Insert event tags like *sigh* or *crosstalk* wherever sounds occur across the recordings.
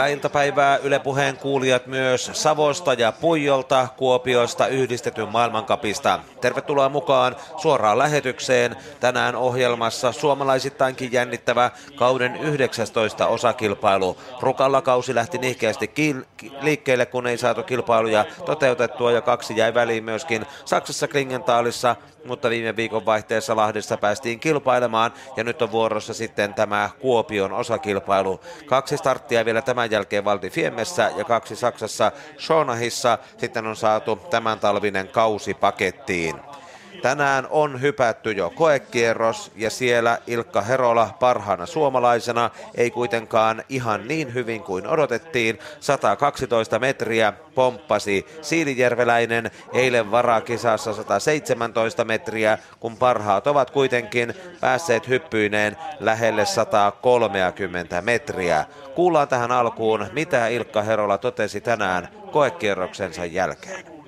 Hyvää iltapäivää Yle Puheen kuulijat myös Savosta ja Puijolta, Kuopiosta yhdistetyn maailmankapista. Tervetuloa mukaan suoraan lähetykseen. Tänään ohjelmassa suomalaisittainkin jännittävä kauden 19 osakilpailu. Rukalla kausi lähti nihkeästi liikkeelle, kun ei saatu kilpailuja toteutettua ja kaksi jäi väliin myöskin Saksassa Klingentaalissa mutta viime viikon vaihteessa Lahdessa päästiin kilpailemaan ja nyt on vuorossa sitten tämä Kuopion osakilpailu. Kaksi starttia vielä tämän jälkeen Valdi Fiemmessä ja kaksi Saksassa Schonahissa. Sitten on saatu tämän talvinen kausi pakettiin. Tänään on hypätty jo koekierros ja siellä Ilkka Herola parhaana suomalaisena, ei kuitenkaan ihan niin hyvin kuin odotettiin. 112 metriä pomppasi Siilijärveläinen eilen varakisassa 117 metriä, kun parhaat ovat kuitenkin päässeet hyppyineen lähelle 130 metriä. Kuullaan tähän alkuun, mitä Ilkka Herola totesi tänään koekierroksensa jälkeen.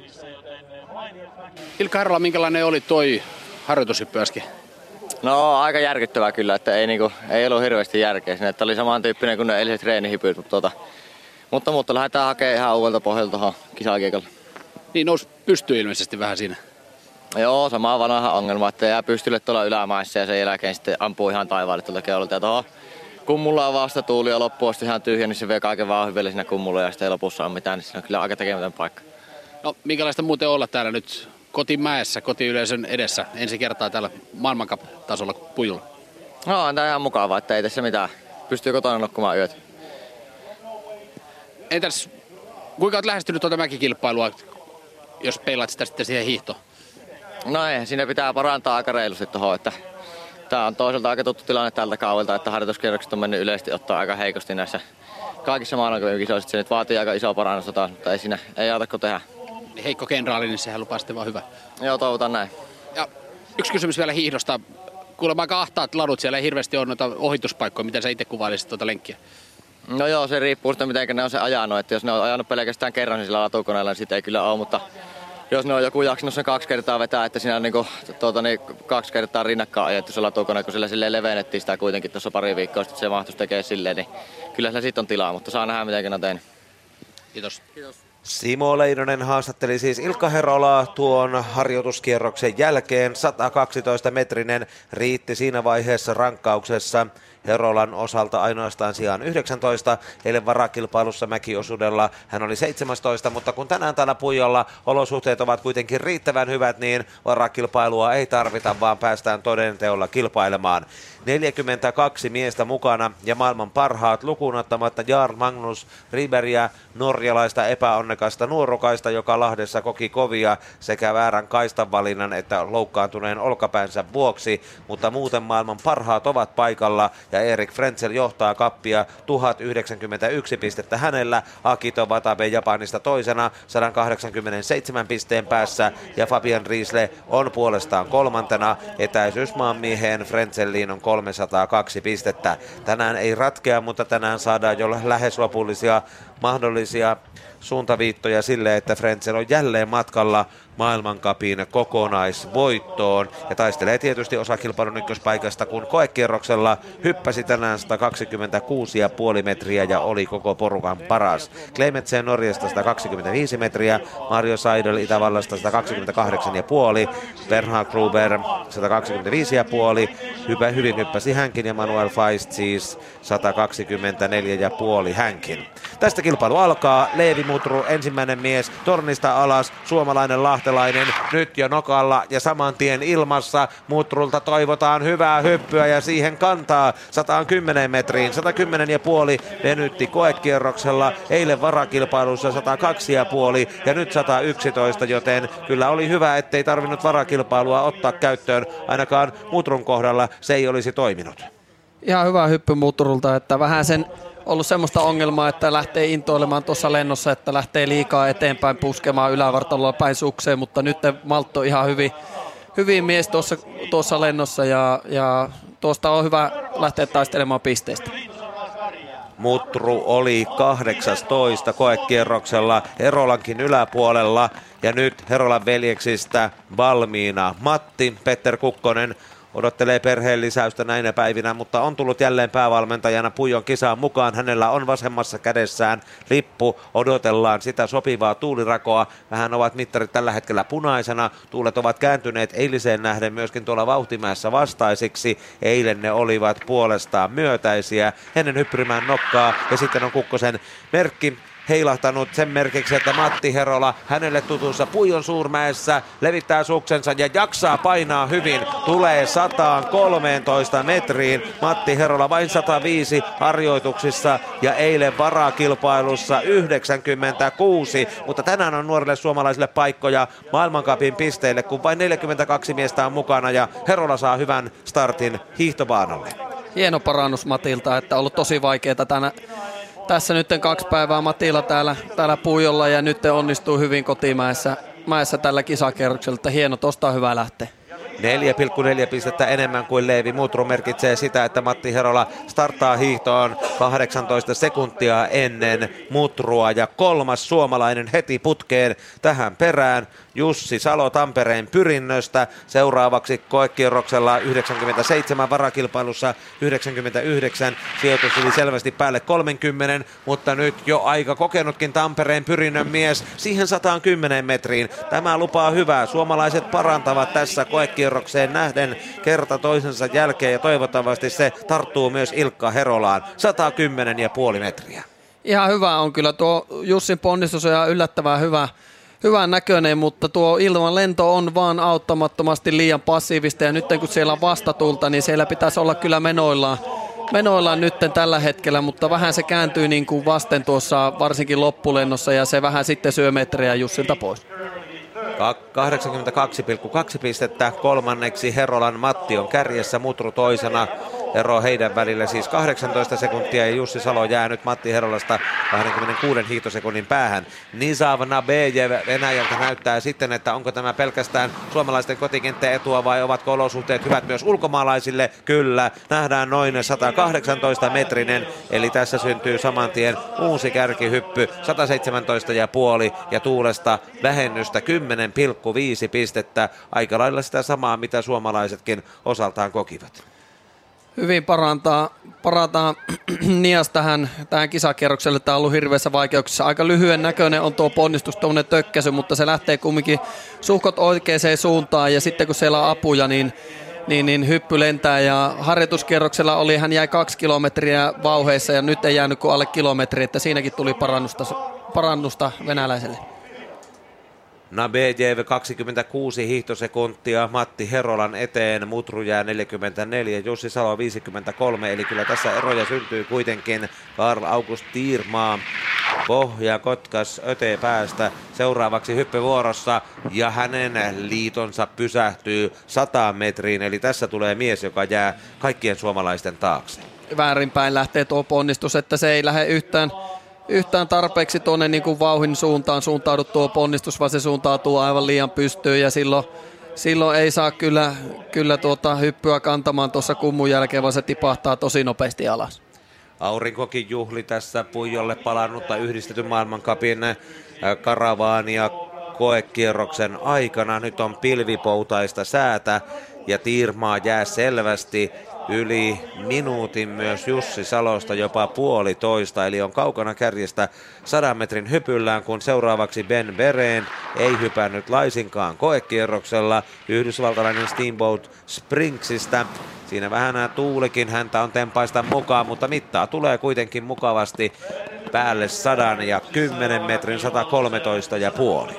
Ilkka Harla, minkälainen oli toi harjoitushyppy äsken? No aika järkyttävää kyllä, että ei, niinku, ei ollut hirveästi järkeä sinne, että oli samantyyppinen kuin ne eiliset treenihypyt, mutta, tuota, mutta, mutta lähdetään hakemaan ihan uudelta pohjalta tuohon kisakiekalle. Niin nousi pystyy ilmeisesti vähän siinä. Joo, sama vanha ongelma, että jää pystylle tuolla ylämaissa ja sen jälkeen sitten ampuu ihan taivaalle tuolta keulilta. Ja tuohon kummulla on vastatuuli ja loppu on ihan tyhjä, niin se vie kaiken vaan hyville siinä kummulla ja sitten ei lopussa ole mitään, niin se on kyllä aika tekemätön paikka. No minkälaista muuten olla täällä nyt kotimäessä, kotiyleisön edessä ensi kertaa täällä maailmankap-tasolla pujulla? No on tämä ihan mukavaa, että ei tässä mitään. Pystyy kotona nukkumaan yöt. Entäs kuinka olet lähestynyt tuota mäkikilpailua, jos peilaat sitä sitten siihen hiihtoon? No ei, siinä pitää parantaa aika reilusti tuohon, että tämä on toisaalta aika tuttu tilanne tältä kaudelta, että harjoituskierrokset on mennyt yleisesti ottaa aika heikosti näissä kaikissa maailmankisoissa. Se nyt vaatii aika iso parannusta taas, mutta ei siinä, ei auta tehdä heikko kenraali, niin sehän lupaa sitten vaan hyvä. Joo, toivotan näin. Ja yksi kysymys vielä hiihdosta. Kuulemma aika ahtaat ladut, siellä ei hirveästi ole noita ohituspaikkoja. Miten sä itse kuvailisit tuota lenkkiä? No joo, se riippuu siitä, miten ne on se ajanut. Että jos ne on ajanut pelkästään kerran niin sillä latukoneella, niin sitä ei kyllä ole, mutta jos ne on joku jaksanut sen kaksi kertaa vetää, että siinä on niin kuin, tuota, niin kaksi kertaa rinnakkain ajettu se latukone, kun sillä silleen levennettiin sitä kuitenkin tuossa pari viikkoa sitten, se mahtuisi tekemään silleen, niin kyllä sillä sitten on tilaa, mutta saa nähdä, miten ne on tehnyt. Kiitos. Kiitos. Simo Leinonen haastatteli siis Ilkka Herolaa tuon harjoituskierroksen jälkeen. 112 metrinen riitti siinä vaiheessa rankkauksessa. Herolan osalta ainoastaan sijaan 19, eilen varakilpailussa mäkiosuudella hän oli 17, mutta kun tänään täällä Puijolla olosuhteet ovat kuitenkin riittävän hyvät, niin varakilpailua ei tarvita, vaan päästään todenteolla kilpailemaan. 42 miestä mukana ja maailman parhaat lukuun ottamatta Jarl Magnus Riberiä, norjalaista epäonnekasta nuorukaista, joka Lahdessa koki kovia sekä väärän kaistan valinnan että loukkaantuneen olkapäänsä vuoksi, mutta muuten maailman parhaat ovat paikalla ja Erik Frenzel johtaa kappia 1091 pistettä hänellä, Akito Watabe Japanista toisena 187 pisteen päässä ja Fabian Riisle on puolestaan kolmantena, etäisyys maanmieheen Frenzelliin on 302 pistettä. Tänään ei ratkea, mutta tänään saadaan jo lähes lopullisia mahdollisia suuntaviittoja sille, että Frenzel on jälleen matkalla maailmankapin kokonaisvoittoon ja taistelee tietysti osakilpailun ykköspaikasta, kun koekierroksella hyppäsi tänään 126,5 metriä ja oli koko porukan paras. Clementsen Norjasta 125 metriä, Mario Seidel Itävallasta 128,5, Bernhard Gruber 125,5, hyvä, hyvin hyppäsi hänkin ja Manuel Feist siis 124,5 hänkin. Tästä kilpailu alkaa, Leevi Mutru ensimmäinen mies tornista alas, suomalainen lahtelainen nyt jo nokalla ja saman tien ilmassa. Mutrulta toivotaan hyvää hyppyä ja siihen kantaa 110 metriin. 110 ja puoli venytti koekierroksella. Eilen varakilpailussa 102 ja puoli ja nyt 111, joten kyllä oli hyvä, ettei tarvinnut varakilpailua ottaa käyttöön. Ainakaan Mutrun kohdalla se ei olisi toiminut. Ihan hyvä hyppy Mutrulta, että vähän sen ollut semmoista ongelmaa, että lähtee intoilemaan tuossa lennossa, että lähtee liikaa eteenpäin puskemaan ylävartalolla päin sukseen, mutta nyt maltto ihan hyvin, hyvin mies tuossa, tuossa lennossa ja, ja tuosta on hyvä lähteä taistelemaan pisteistä. Mutru oli 18 koekierroksella Herolankin yläpuolella ja nyt Herolan veljeksistä valmiina Matti, Petter Kukkonen odottelee perheen lisäystä näinä päivinä, mutta on tullut jälleen päävalmentajana Pujon kisaan mukaan. Hänellä on vasemmassa kädessään lippu, odotellaan sitä sopivaa tuulirakoa. Vähän ovat mittarit tällä hetkellä punaisena. Tuulet ovat kääntyneet eiliseen nähden myöskin tuolla vauhtimäessä vastaisiksi. Eilen ne olivat puolestaan myötäisiä. Ennen hyppyrymään nokkaa ja sitten on Kukkosen merkki heilahtanut sen merkiksi, että Matti Herola hänelle tutussa Puijon suurmäessä levittää suksensa ja jaksaa painaa hyvin. Tulee 113 metriin. Matti Herola vain 105 harjoituksissa ja eilen varakilpailussa 96. Mutta tänään on nuorille suomalaisille paikkoja maailmankapin pisteille, kun vain 42 miestä on mukana ja Herola saa hyvän startin hiihtobaanalle. Hieno parannus Matilta, että on ollut tosi vaikeaa tänä tässä nyt kaksi päivää Matilla täällä, täällä Puijolla ja nyt onnistuu hyvin kotimäessä mäessä tällä kisakerroksella, että hieno, tosta on hyvä lähteä. 4,4 pistettä enemmän kuin Leevi Mutru merkitsee sitä, että Matti Herola starttaa hiihtoon 18 sekuntia ennen Mutrua ja kolmas suomalainen heti putkeen tähän perään. Jussi Salo Tampereen pyrinnöstä. Seuraavaksi koekierroksella 97 varakilpailussa 99 sijoitus oli selvästi päälle 30, mutta nyt jo aika kokenutkin Tampereen pyrinnön mies siihen 110 metriin. Tämä lupaa hyvää. Suomalaiset parantavat tässä koekierrokseen nähden kerta toisensa jälkeen ja toivottavasti se tarttuu myös Ilkka Herolaan. 110 ja puoli metriä. Ihan hyvä on kyllä tuo Jussin ponnistus on yllättävän hyvä hyvän näköinen, mutta tuo ilman lento on vaan auttamattomasti liian passiivista. Ja nyt kun siellä on vastatulta, niin siellä pitäisi olla kyllä menoillaan, menoillaan nyt tällä hetkellä, mutta vähän se kääntyy niin kuin vasten tuossa varsinkin loppulennossa ja se vähän sitten syö metriä Jussilta pois. 82,2 pistettä. Kolmanneksi Herolan Matti on kärjessä, Mutru toisena ero heidän välillä siis 18 sekuntia ja Jussi Salo jää nyt Matti Herolasta 26 hiihtosekunnin päähän. Nizav Nabejev Venäjältä näyttää sitten, että onko tämä pelkästään suomalaisten kotikenttä etua vai ovatko olosuhteet hyvät myös ulkomaalaisille? Kyllä, nähdään noin 118 metrinen, eli tässä syntyy saman tien uusi kärkihyppy, 117 ja puoli ja tuulesta vähennystä 10,5 pistettä, aika lailla sitä samaa mitä suomalaisetkin osaltaan kokivat hyvin parantaa, parantaa *clears throat* Nias tähän, tähän kisakierrokselle. Tämä on ollut hirveässä vaikeuksissa. Aika lyhyen näköinen on tuo ponnistus, tuommoinen tökkäsy, mutta se lähtee kumminkin suhkot oikeaan suuntaan. Ja sitten kun siellä on apuja, niin, niin, niin hyppy lentää. Ja harjoituskierroksella oli, hän jäi kaksi kilometriä vauheissa ja nyt ei jäänyt kuin alle kilometri, että siinäkin tuli parannusta, parannusta venäläiselle. Nabejev 26 hiihtosekuntia, Matti Herolan eteen, Mutru jää 44, Jussi Salo 53, eli kyllä tässä eroja syntyy kuitenkin. Karl August Tiirmaa, Pohja Kotkas Öte päästä seuraavaksi hyppyvuorossa ja hänen liitonsa pysähtyy 100 metriin, eli tässä tulee mies, joka jää kaikkien suomalaisten taakse. Väärinpäin lähtee tuo ponnistus, että se ei lähde yhtään yhtään tarpeeksi tuonne niin kuin vauhin suuntaan suuntaudu tuo ponnistus, vaan se suuntautuu aivan liian pystyyn ja silloin, silloin ei saa kyllä, kyllä tuota hyppyä kantamaan tuossa kummun jälkeen, vaan se tipahtaa tosi nopeasti alas. Aurinkokin juhli tässä Puijolle palannutta yhdistetyn maailmankapin äh, karavaania koekierroksen aikana. Nyt on pilvipoutaista säätä ja Tiirmaa jää selvästi yli minuutin myös Jussi Salosta jopa puolitoista, eli on kaukana kärjestä sadan metrin hypyllään, kun seuraavaksi Ben Bereen ei hypännyt laisinkaan koekierroksella yhdysvaltalainen Steamboat Springsista. Siinä vähän tuulikin häntä on tempaista mukaan, mutta mittaa tulee kuitenkin mukavasti päälle sadan ja 10 metrin 113 ja puoli.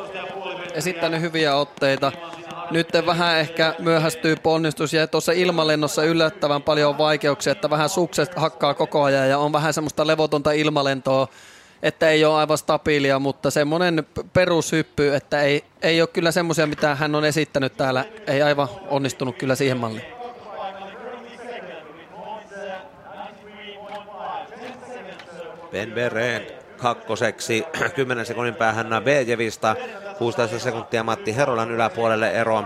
Esittänyt hyviä otteita nyt vähän ehkä myöhästyy ponnistus. Ja tuossa ilmalennossa yllättävän paljon vaikeuksia, että vähän sukset hakkaa koko ajan ja on vähän semmoista levotonta ilmalentoa, että ei ole aivan stabiilia, mutta semmoinen perushyppy, että ei, ei ole kyllä semmoisia, mitä hän on esittänyt täällä, ei aivan onnistunut kyllä siihen malliin. Ben Bereen kakkoseksi *clears throat* 10 sekunnin päähän Bejevista 16 sekuntia Matti Herolan yläpuolelle ero.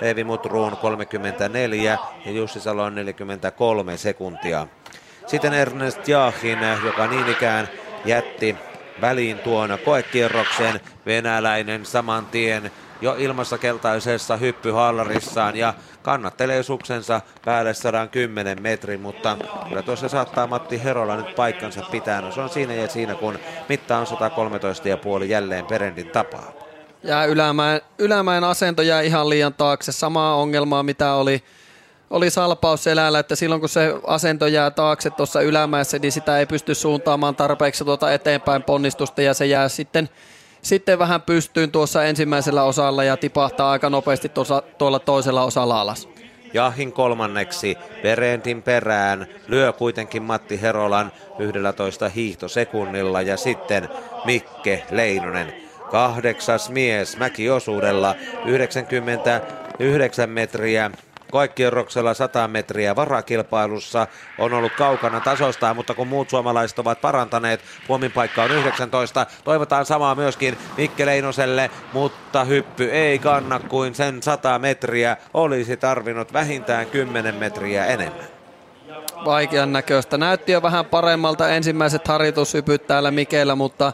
Leevi Mutruun 34 ja Jussi Salon 43 sekuntia. Sitten Ernest Jaahin, joka niin ikään jätti väliin tuon koekierroksen. Venäläinen saman tien jo ilmassa keltaisessa hyppyhallarissaan ja kannattelee suksensa päälle 110 metrin, mutta kyllä tuossa saattaa Matti Herola nyt paikkansa pitää. No se on siinä ja siinä, kun mitta on 113,5 jälleen Perendin tapaa. Ja ylämäen, ylämäen asento jää ihan liian taakse. Samaa ongelmaa, mitä oli oli salpaus selällä, että silloin kun se asento jää taakse tuossa ylämäessä, niin sitä ei pysty suuntaamaan tarpeeksi tuota eteenpäin ponnistusta ja se jää sitten, sitten vähän pystyyn tuossa ensimmäisellä osalla ja tipahtaa aika nopeasti tuossa, tuolla toisella osalla alas. Jahin kolmanneksi Perentin perään lyö kuitenkin Matti Herolan 11 hiihtosekunnilla ja sitten Mikke Leinonen kahdeksas mies mäkiosuudella 99 metriä koekierroksella 100 metriä varakilpailussa on ollut kaukana tasostaan, mutta kun muut suomalaiset ovat parantaneet, Puomin paikka on 19. Toivotaan samaa myöskin Mikke Leinoselle, mutta hyppy ei kanna kuin sen 100 metriä. Olisi tarvinnut vähintään 10 metriä enemmän vaikean näköistä. Näytti jo vähän paremmalta ensimmäiset harjoitushypyt täällä Mikellä, mutta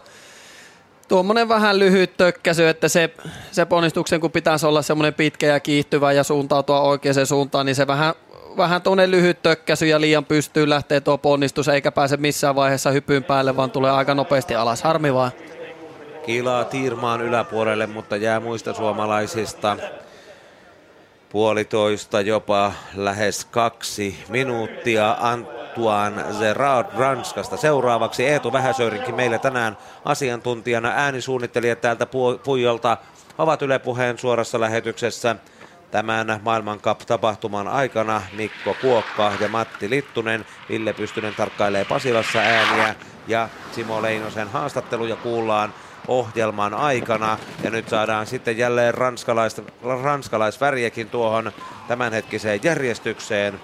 tuommoinen vähän lyhyt tökkäsy, että se, se ponnistuksen kun pitäisi olla semmoinen pitkä ja kiihtyvä ja suuntautua oikeaan suuntaan, niin se vähän, vähän tuonne lyhyt tökkäsy ja liian pystyy lähtee tuo ponnistus eikä pääse missään vaiheessa hypyyn päälle, vaan tulee aika nopeasti alas. Harmi vaan. Kilaa Tiirmaan yläpuolelle, mutta jää muista suomalaisista puolitoista, jopa lähes kaksi minuuttia. Antoine Zerard Ranskasta. Seuraavaksi Eetu Vähäsöyrinkin meille tänään asiantuntijana. Äänisuunnittelijat täältä Puijalta ovat Yle Puheen suorassa lähetyksessä tämän maailmankap-tapahtuman aikana Mikko Kuokka ja Matti Littunen. Ville Pystynen tarkkailee Pasilassa ääniä ja Simo Leinosen haastatteluja kuullaan ohjelman aikana. Ja nyt saadaan sitten jälleen ranskalais, ranskalaisväriäkin tuohon tämänhetkiseen järjestykseen.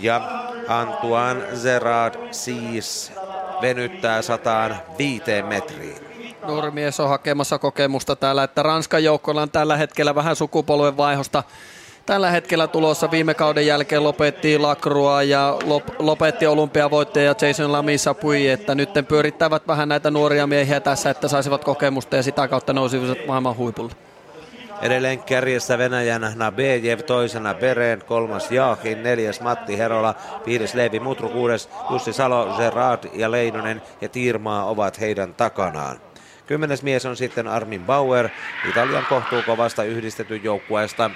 Ja Antoine Gerard siis venyttää 105 metriin. Nurmies on hakemassa kokemusta täällä, että Ranskan joukkoilla on tällä hetkellä vähän sukupolven vaihosta tällä hetkellä tulossa. Viime kauden jälkeen lopetti Lakrua ja lop, lopetti olympiavoittaja Jason Lamissa Pui, että nyt pyörittävät vähän näitä nuoria miehiä tässä, että saisivat kokemusta ja sitä kautta nousisivat maailman huipulle. Edelleen kärjessä Venäjän Nabejev, toisena Beren, kolmas Jaakin, neljäs Matti Herola, viides Leevi Mutru, kuudes Jussi Salo, Gerard ja Leinonen ja Tiirmaa ovat heidän takanaan. Kymmenes mies on sitten Armin Bauer, Italian kohtuukovasta yhdistetyn joukkueesta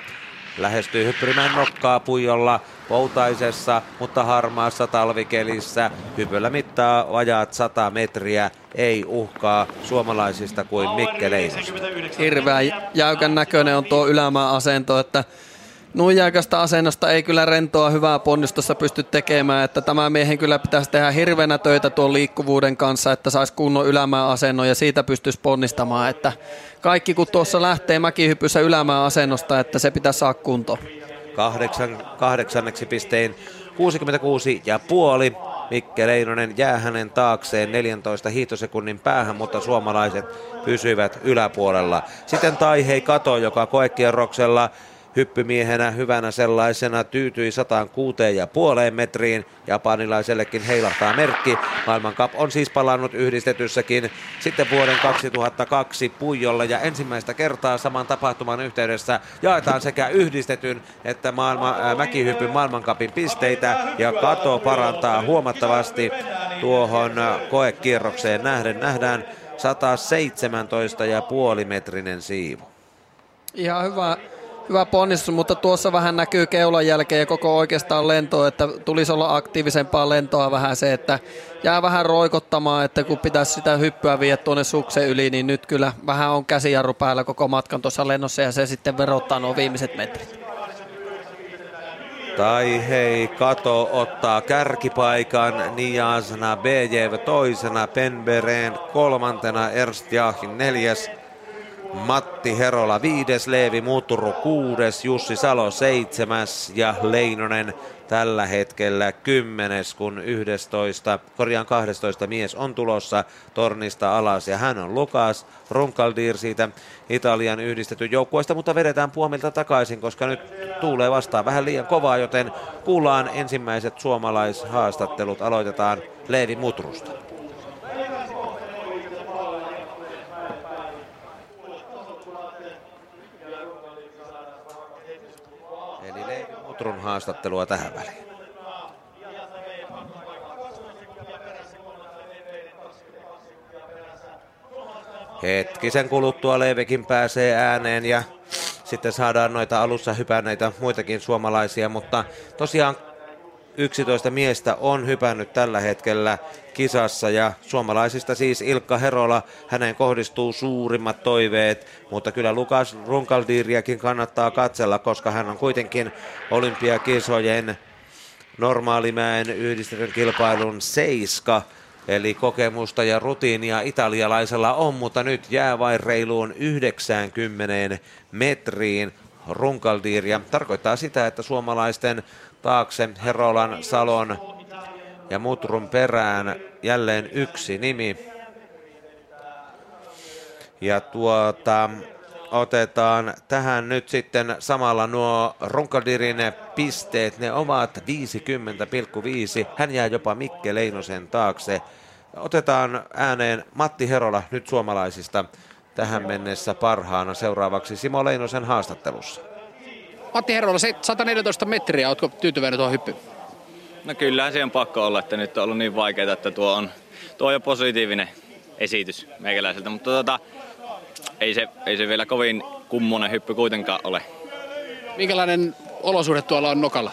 lähestyy hyppyrimään nokkaa puijolla poutaisessa, mutta harmaassa talvikelissä. Hypyllä mittaa vajaat 100 metriä, ei uhkaa suomalaisista kuin Mikke Leinos. Hirveän jäykän näköinen on tuo ylämään asento, että nuijääkästä asennosta ei kyllä rentoa hyvää ponnistossa pysty tekemään, että tämä miehen kyllä pitäisi tehdä hirveänä töitä tuon liikkuvuuden kanssa, että saisi kunnon ylämään asennon ja siitä pystyisi ponnistamaan, että kaikki kun tuossa lähtee mäkihypyssä ylämään asennosta, että se pitäisi saada kunto. Kahdeksan, kahdeksanneksi pistein 66 ja puoli. Mikke Leinonen jää hänen taakseen 14 hiihtosekunnin päähän, mutta suomalaiset pysyvät yläpuolella. Sitten Taihei Kato, joka koekierroksella hyppymiehenä hyvänä sellaisena tyytyi 106 ja puoleen metriin. Japanilaisellekin heilahtaa merkki. Maailmankap on siis palannut yhdistetyssäkin sitten vuoden 2002 Puijolla ja ensimmäistä kertaa saman tapahtuman yhteydessä jaetaan sekä yhdistetyn että maailma, äh, mäkihyppyn maailmankapin pisteitä ja Kato parantaa huomattavasti tuohon koekierrokseen nähden. Nähdään 117,5 metrinen siivu. Ihan hyvä hyvä ponnistus, mutta tuossa vähän näkyy keulan jälkeen ja koko oikeastaan lentoa, että tulisi olla aktiivisempaa lentoa vähän se, että jää vähän roikottamaan, että kun pitäisi sitä hyppyä viedä tuonne suksen yli, niin nyt kyllä vähän on käsijarru päällä koko matkan tuossa lennossa ja se sitten verottaa nuo viimeiset metrit. Tai hei, Kato ottaa kärkipaikan, Niasna Bejev toisena, Penberen kolmantena, Ernst Jaahin neljäs, Matti Herola viides, Leevi Muturu kuudes, Jussi Salo seitsemäs ja Leinonen tällä hetkellä kymmenes, kun 11, korjaan 12 mies on tulossa tornista alas ja hän on Lukas Runkaldir siitä Italian yhdistetyn joukkueesta, mutta vedetään puomilta takaisin, koska nyt tuulee vastaan vähän liian kovaa, joten kuullaan ensimmäiset suomalaishaastattelut. Aloitetaan Leevi Mutrusta. Mutrun haastattelua tähän väliin. Hetkisen kuluttua Leivekin pääsee ääneen ja sitten saadaan noita alussa hypänneitä muitakin suomalaisia, mutta tosiaan 11 miestä on hypännyt tällä hetkellä kisassa ja suomalaisista siis Ilkka Herola, hänen kohdistuu suurimmat toiveet, mutta kyllä Lukas Runkaldiriakin kannattaa katsella, koska hän on kuitenkin olympiakisojen normaalimäen yhdistetyn kilpailun seiska, Eli kokemusta ja rutiinia italialaisella on, mutta nyt jää vain reiluun 90 metriin Runkaldiria. Tarkoittaa sitä, että suomalaisten taakse Herolan, Salon ja Mutrun perään jälleen yksi nimi. Ja tuota, otetaan tähän nyt sitten samalla nuo Runkadirin pisteet. Ne ovat 50,5. Hän jää jopa Mikke Leinosen taakse. Otetaan ääneen Matti Herola nyt suomalaisista tähän mennessä parhaana. Seuraavaksi Simo Leinosen haastattelussa. Matti Herola, 114 metriä, oletko tyytyväinen tuohon hyppyyn? No kyllä se on pakko olla, että nyt on ollut niin vaikeaa, että tuo on, tuo on jo positiivinen esitys meikäläiseltä, mutta tota, ei, se, ei se vielä kovin kummonen hyppy kuitenkaan ole. Minkälainen olosuhde tuolla on nokalla?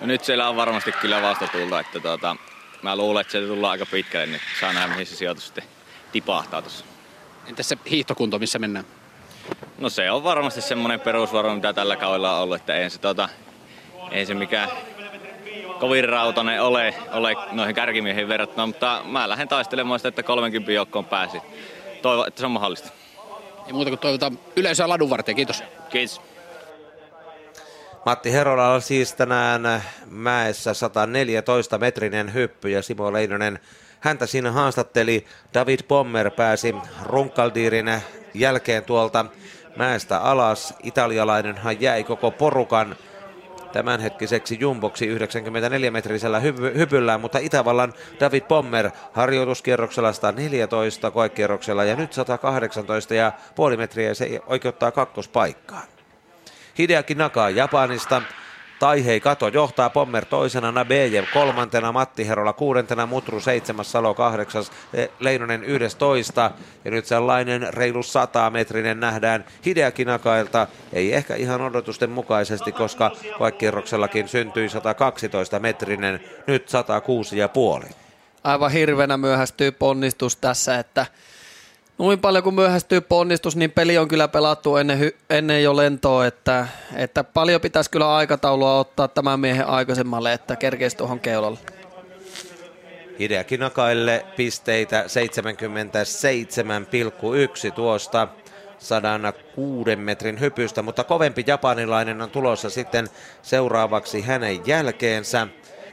No nyt siellä on varmasti kyllä vastatulla, että tota, mä luulen, että se tullaan aika pitkälle, niin saa nähdä mihin se sijoitus sitten tipahtaa tuossa. Entäs se hiihtokunto, missä mennään? No se on varmasti semmoinen perusvaro, mitä tällä kaudella on ollut, että ei se, tota, ei se mikään kovin rautainen ole, ole noihin kärkimiehiin verrattuna, mutta mä lähden taistelemaan sitä, että 30 joukkoon pääsi. Toivon, että se on mahdollista. Ei muuta kuin toivotaan yleisöä ladunvarteen. Kiitos. Kiitos. Matti Herola siis tänään mäessä 114 metrinen hyppy ja Simo Leinonen häntä siinä haastatteli. David Pommer pääsi Runkaldirin jälkeen tuolta mäestä alas. Italialainenhan jäi koko porukan tämänhetkiseksi jumboksi 94-metrisellä hy- hypyllään, mutta Itävallan David Pommer harjoituskierroksella 114 koekierroksella ja nyt 118 ja puoli metriä se oikeuttaa kakkospaikkaan. Hideaki Naka Japanista. Taihei Kato johtaa Pommer toisena, Nabejev kolmantena, Matti Herola kuudentena, Mutru seitsemäs, Salo kahdeksas, eh, Leinonen yhdestoista. Ja nyt sellainen reilu metrinen nähdään Hideaki Nakailta. Ei ehkä ihan odotusten mukaisesti, koska koekierroksellakin syntyi 112 metrinen, nyt 106 ja puoli. Aivan hirvenä myöhästyy ponnistus tässä, että Noin paljon kun myöhästyy ponnistus, niin peli on kyllä pelattu ennen, ennen jo lentoa, että, että paljon pitäisi kyllä aikataulua ottaa tämän miehen aikaisemmalle, että kerkeisi tuohon keulalle. Hideaki Nakaille pisteitä 77,1 tuosta 106 metrin hypystä, mutta kovempi japanilainen on tulossa sitten seuraavaksi hänen jälkeensä.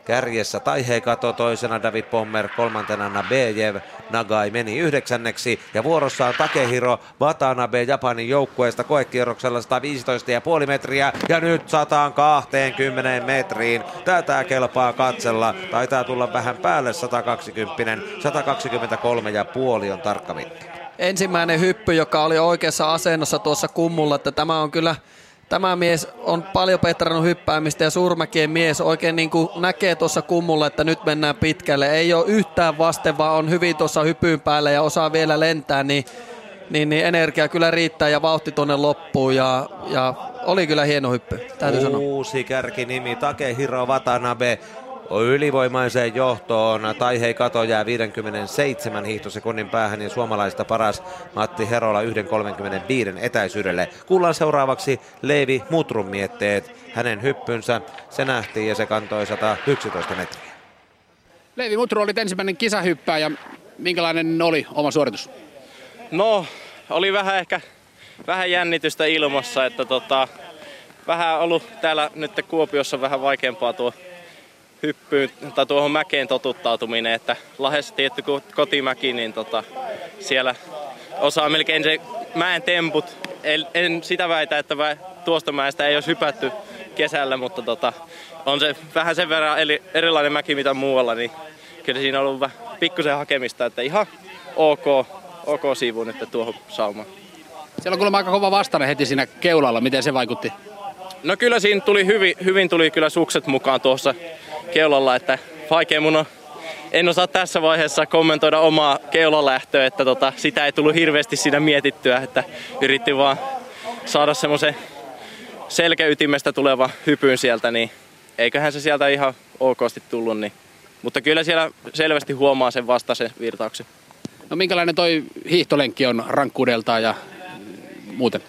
Kärjessä Taihei Kato, toisena David Pommer, kolmantena Nabejev. Nagai meni yhdeksänneksi ja vuorossa on Takehiro Watanabe Japanin joukkueesta koekierroksella 115,5 metriä ja nyt 120 metriin. Tätä kelpaa katsella. Taitaa tulla vähän päälle 120, 123 ja puoli on tarkka mitta. Ensimmäinen hyppy, joka oli oikeassa asennossa tuossa kummulla, että tämä on kyllä tämä mies on paljon petrannut hyppäämistä ja Surmäkien mies oikein niin kuin näkee tuossa kummulla, että nyt mennään pitkälle. Ei ole yhtään vasten, vaan on hyvin tuossa hypyyn päällä ja osaa vielä lentää, niin, niin, niin energia kyllä riittää ja vauhti tuonne loppuun ja, ja oli kyllä hieno hyppy, täytyy Uusi sanoa. Uusi kärkinimi Takehiro Watanabe ylivoimaiseen johtoon. Taihei Kato jää 57 hiihtosekunnin päähän ja suomalaista paras Matti Herola 1.35 etäisyydelle. Kuullaan seuraavaksi Leevi Mutrun mietteet. Hänen hyppynsä, se nähtiin ja se kantoi 111 metriä. Leivi Mutru oli ensimmäinen kisahyppääjä. Minkälainen oli oma suoritus? No, oli vähän ehkä vähän jännitystä ilmassa, että tota, vähän ollut täällä nyt Kuopiossa vähän vaikeampaa tuo hyppyyn tai tuohon mäkeen totuttautuminen, että Lahdessa tietty kotimäki, niin tota, siellä osaa melkein se mäen temput. En, en sitä väitä, että tuosta mäestä ei olisi hypätty kesällä, mutta tota, on se vähän sen verran erilainen mäki mitä muualla, niin kyllä siinä on ollut vähän pikkusen hakemista, että ihan ok, ok sivu nyt tuohon saumaan. Siellä on kuulemma aika kova vastainen heti siinä keulalla. Miten se vaikutti? No kyllä siinä tuli hyvin, hyvin tuli kyllä sukset mukaan tuossa keulalla, että vaikea mun on en osaa tässä vaiheessa kommentoida omaa keulalähtöä, että tota, sitä ei tullut hirveästi siinä mietittyä, että yritti vaan saada semmoisen selkäytimestä tuleva hypyn sieltä, niin eiköhän se sieltä ihan okosti tullut. Niin. Mutta kyllä siellä selvästi huomaa sen vastaisen virtauksen. No minkälainen toi hiihtolenkki on rankkuudeltaan ja muuten?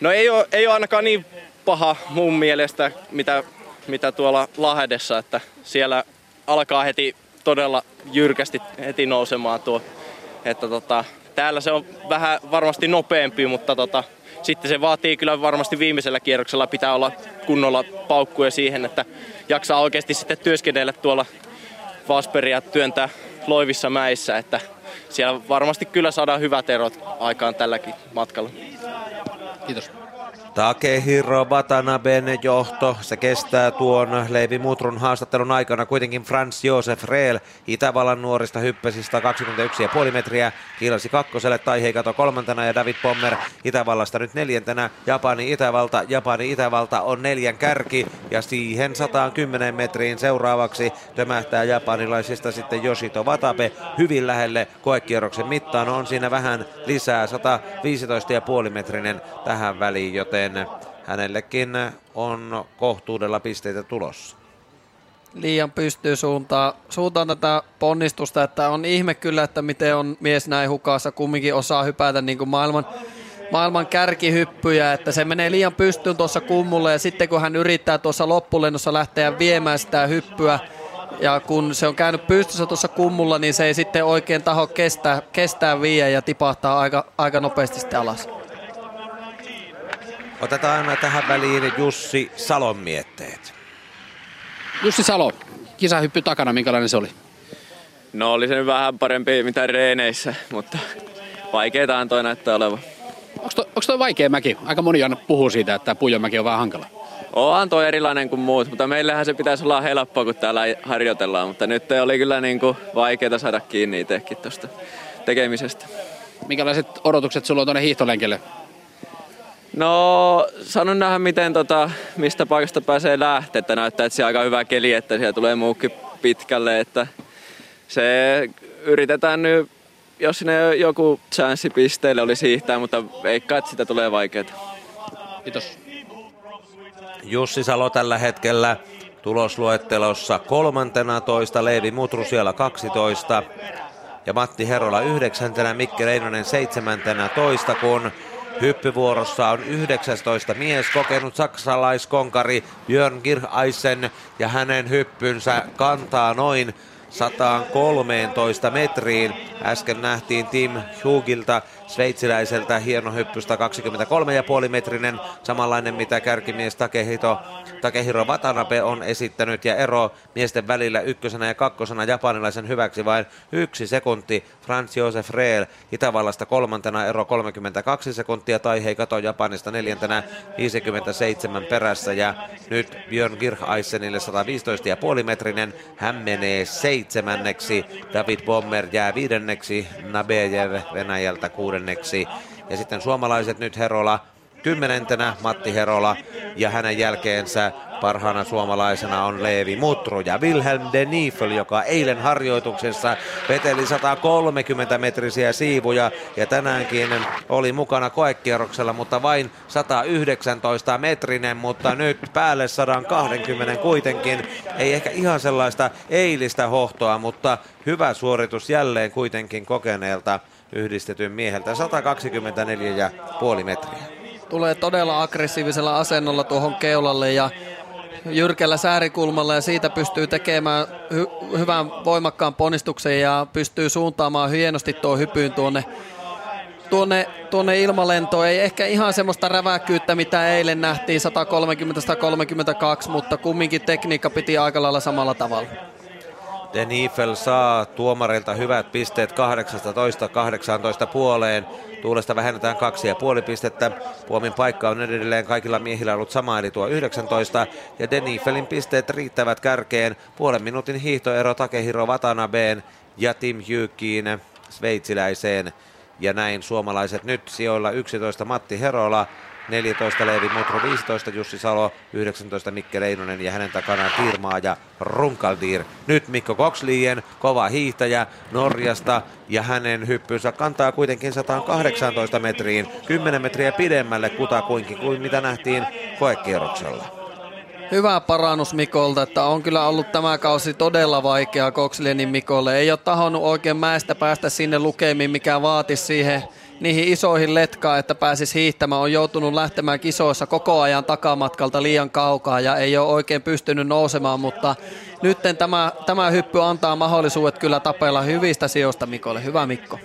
No ei ole, ei ole ainakaan niin paha mun mielestä, mitä, mitä tuolla Lahdessa, että siellä alkaa heti todella jyrkästi heti nousemaan tuo. Että tota, täällä se on vähän varmasti nopeampi, mutta tota, sitten se vaatii kyllä varmasti viimeisellä kierroksella pitää olla kunnolla paukkuja siihen, että jaksaa oikeasti sitten työskennellä tuolla Vasperia työntää loivissa mäissä, että siellä varmasti kyllä saadaan hyvät erot aikaan tälläkin matkalla. Kiitos. Takehiro Watanaben johto, se kestää tuon Leivi Mutrun haastattelun aikana. Kuitenkin Franz Josef Reel Itävallan nuorista hyppäsi 121,5 metriä, kiilasi kakkoselle tai heikato kolmantena ja David Pommer Itävallasta nyt neljäntenä. Japani Itävalta, Japani Itävalta on neljän kärki ja siihen 110 metriin seuraavaksi tömähtää japanilaisista sitten Yoshito Watabe hyvin lähelle koekierroksen mittaan. On siinä vähän lisää 115,5 metrinen tähän väliin, joten joten hänellekin on kohtuudella pisteitä tulossa. Liian pystyy suuntaan, suuntaan tätä ponnistusta, että on ihme kyllä, että miten on mies näin hukassa, kumminkin osaa hypätä niin kuin maailman, maailman kärkihyppyjä, että se menee liian pystyyn tuossa kummulle ja sitten kun hän yrittää tuossa loppulennossa lähteä viemään sitä hyppyä, ja kun se on käynyt pystyssä tuossa kummulla, niin se ei sitten oikein taho kestää, kestää viiä ja tipahtaa aika, aika nopeasti sitten alas. Otetaan tähän väliin Jussi Salon mietteet. Jussi Salo, kisahyppy takana, minkälainen se oli? No oli se nyt vähän parempi mitä reeneissä, mutta vaikeitahan toi näyttää olevan. Onko toi, onko toi vaikea mäki? Aika moni aina puhuu siitä, että Puijomäki on vähän hankala. Onhan toi erilainen kuin muut, mutta meillähän se pitäisi olla helppoa, kun täällä harjoitellaan. Mutta nyt oli kyllä niin kuin vaikeaa saada kiinni itsekin tuosta tekemisestä. Minkälaiset odotukset sulla on tuonne hiihtolenkelle? No sanon nähdä miten tota, mistä paikasta pääsee lähteä, että näyttää, että on aika hyvä keli, että siellä tulee muukki pitkälle, että se yritetään nyt, jos sinne joku chanssi pisteelle oli siirtää, mutta veikkaa, että sitä tulee vaikeaa. Kiitos. Jussi Salo tällä hetkellä tulosluettelossa kolmantena toista, Leevi Mutru siellä 12 ja Matti Herola yhdeksäntenä, Mikke Reinonen seitsemäntenä toista, kun Hyppyvuorossa on 19 mies, kokenut saksalaiskonkari Björn Girhaisen ja hänen hyppynsä kantaa noin 113 metriin. Äsken nähtiin Tim Hugilta sveitsiläiseltä hieno hyppystä 23,5 metrinen, samanlainen mitä kärkimies Takehito, Takehiro Watanabe on esittänyt. Ja ero miesten välillä ykkösenä ja kakkosena japanilaisen hyväksi vain yksi sekunti. Franz Josef Reel Itävallasta kolmantena ero 32 sekuntia. Tai hei kato Japanista neljäntenä 57 perässä. Ja nyt Björn Girhaisenille 115,5 metrinen, hän menee seitsemänneksi, David Bommer jää viidenneksi, Nabejev Venäjältä kuuden kuudenneksi. Ja sitten suomalaiset nyt Herola kymmenentenä Matti Herola ja hänen jälkeensä parhaana suomalaisena on Leevi Mutru ja Wilhelm de Niefel, joka eilen harjoituksessa veteli 130 metrisiä siivuja ja tänäänkin oli mukana koekierroksella, mutta vain 119 metrinen, mutta nyt päälle 120 kuitenkin. Ei ehkä ihan sellaista eilistä hohtoa, mutta hyvä suoritus jälleen kuitenkin kokeneelta yhdistetyn mieheltä 124,5 metriä. Tulee todella aggressiivisella asennolla tuohon keulalle ja jyrkällä säärikulmalla ja siitä pystyy tekemään hy- hyvän voimakkaan ponnistuksen ja pystyy suuntaamaan hienosti tuo hypyyn tuonne, tuonne, tuonne ilmalentoon. Ei ehkä ihan semmoista räväkkyyttä, mitä eilen nähtiin 130-132, mutta kumminkin tekniikka piti aika lailla samalla tavalla. Denifel saa tuomarilta hyvät pisteet 18-18 puoleen. Tuulesta vähennetään kaksi ja puoli pistettä. Puomin paikka on edelleen kaikilla miehillä ollut sama, eli tuo 19. Ja Denifelin pisteet riittävät kärkeen. Puolen minuutin hiihtoero Takehiro Watanabeen ja Tim Hyykiin sveitsiläiseen. Ja näin suomalaiset nyt sijoilla 11 Matti Herola, 14 Leevi Mutru, 15 Jussi Salo, 19 Mikke Leinonen ja hänen takanaan Tirmaa ja Runkaldir. Nyt Mikko Kokslien, kova hiihtäjä Norjasta ja hänen hyppynsä kantaa kuitenkin 118 metriin, 10 metriä pidemmälle kutakuinkin kuin mitä nähtiin koekierroksella. Hyvä parannus Mikolta, että on kyllä ollut tämä kausi todella vaikea Kokslienin Mikolle. Ei ole tahonnut oikein mäestä päästä sinne lukemiin, mikä vaatisi siihen niihin isoihin letkaan, että pääsisi hiihtämään. On joutunut lähtemään kisoissa koko ajan takamatkalta liian kaukaa ja ei ole oikein pystynyt nousemaan, mutta nyt tämä, tämä hyppy antaa mahdollisuudet kyllä tapella hyvistä sijoista Mikolle. Hyvä Mikko.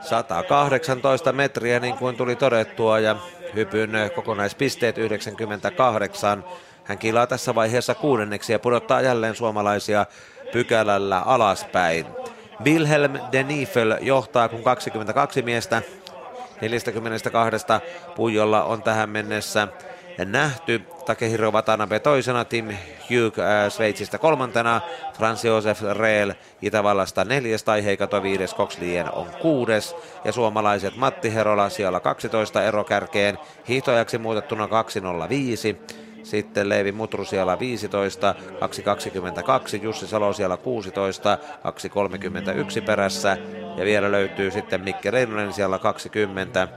118 metriä niin kuin tuli todettua ja hypyn kokonaispisteet 98. Hän kilaa tässä vaiheessa kuudenneksi ja pudottaa jälleen suomalaisia pykälällä alaspäin. Wilhelm de Niefel johtaa, kun 22 miestä 42 puijolla on tähän mennessä nähty. Takehiro Watanabe toisena, Tim Hugh äh, Sveitsistä kolmantena, Franz Josef Reel Itävallasta neljäs tai Heikato viides, Kokslien on kuudes ja suomalaiset Matti Herola siellä 12 erokärkeen, hiihtoajaksi muutettuna 205. Sitten Leivi Mutru siellä 15, 2.22, Jussi Salo siellä 16, 2.31 perässä. Ja vielä löytyy sitten Mikke Reinonen siellä 20,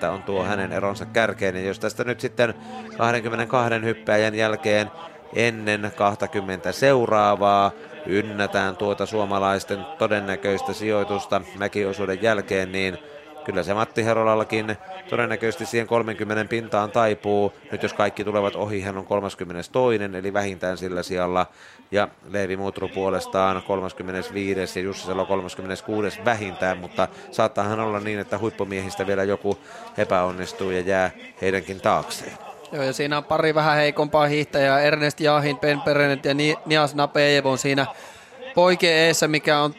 3.50 on tuo hänen eronsa kärkeen. Ja jos tästä nyt sitten 22 hyppäjän jälkeen ennen 20 seuraavaa ynnätään tuota suomalaisten todennäköistä sijoitusta mäkiosuuden jälkeen, niin kyllä se Matti Herolallakin todennäköisesti siihen 30 pintaan taipuu. Nyt jos kaikki tulevat ohi, hän on 32. eli vähintään sillä sijalla. Ja Leevi Mutru puolestaan 35. ja Jussi Salo 36. vähintään, mutta saattaa hän olla niin, että huippumiehistä vielä joku epäonnistuu ja jää heidänkin taakseen. Joo, ja siinä on pari vähän heikompaa hiihtäjää. Ernest Jahin, Ben Perenet ja Nias Napeev on siinä poikien eessä, mikä on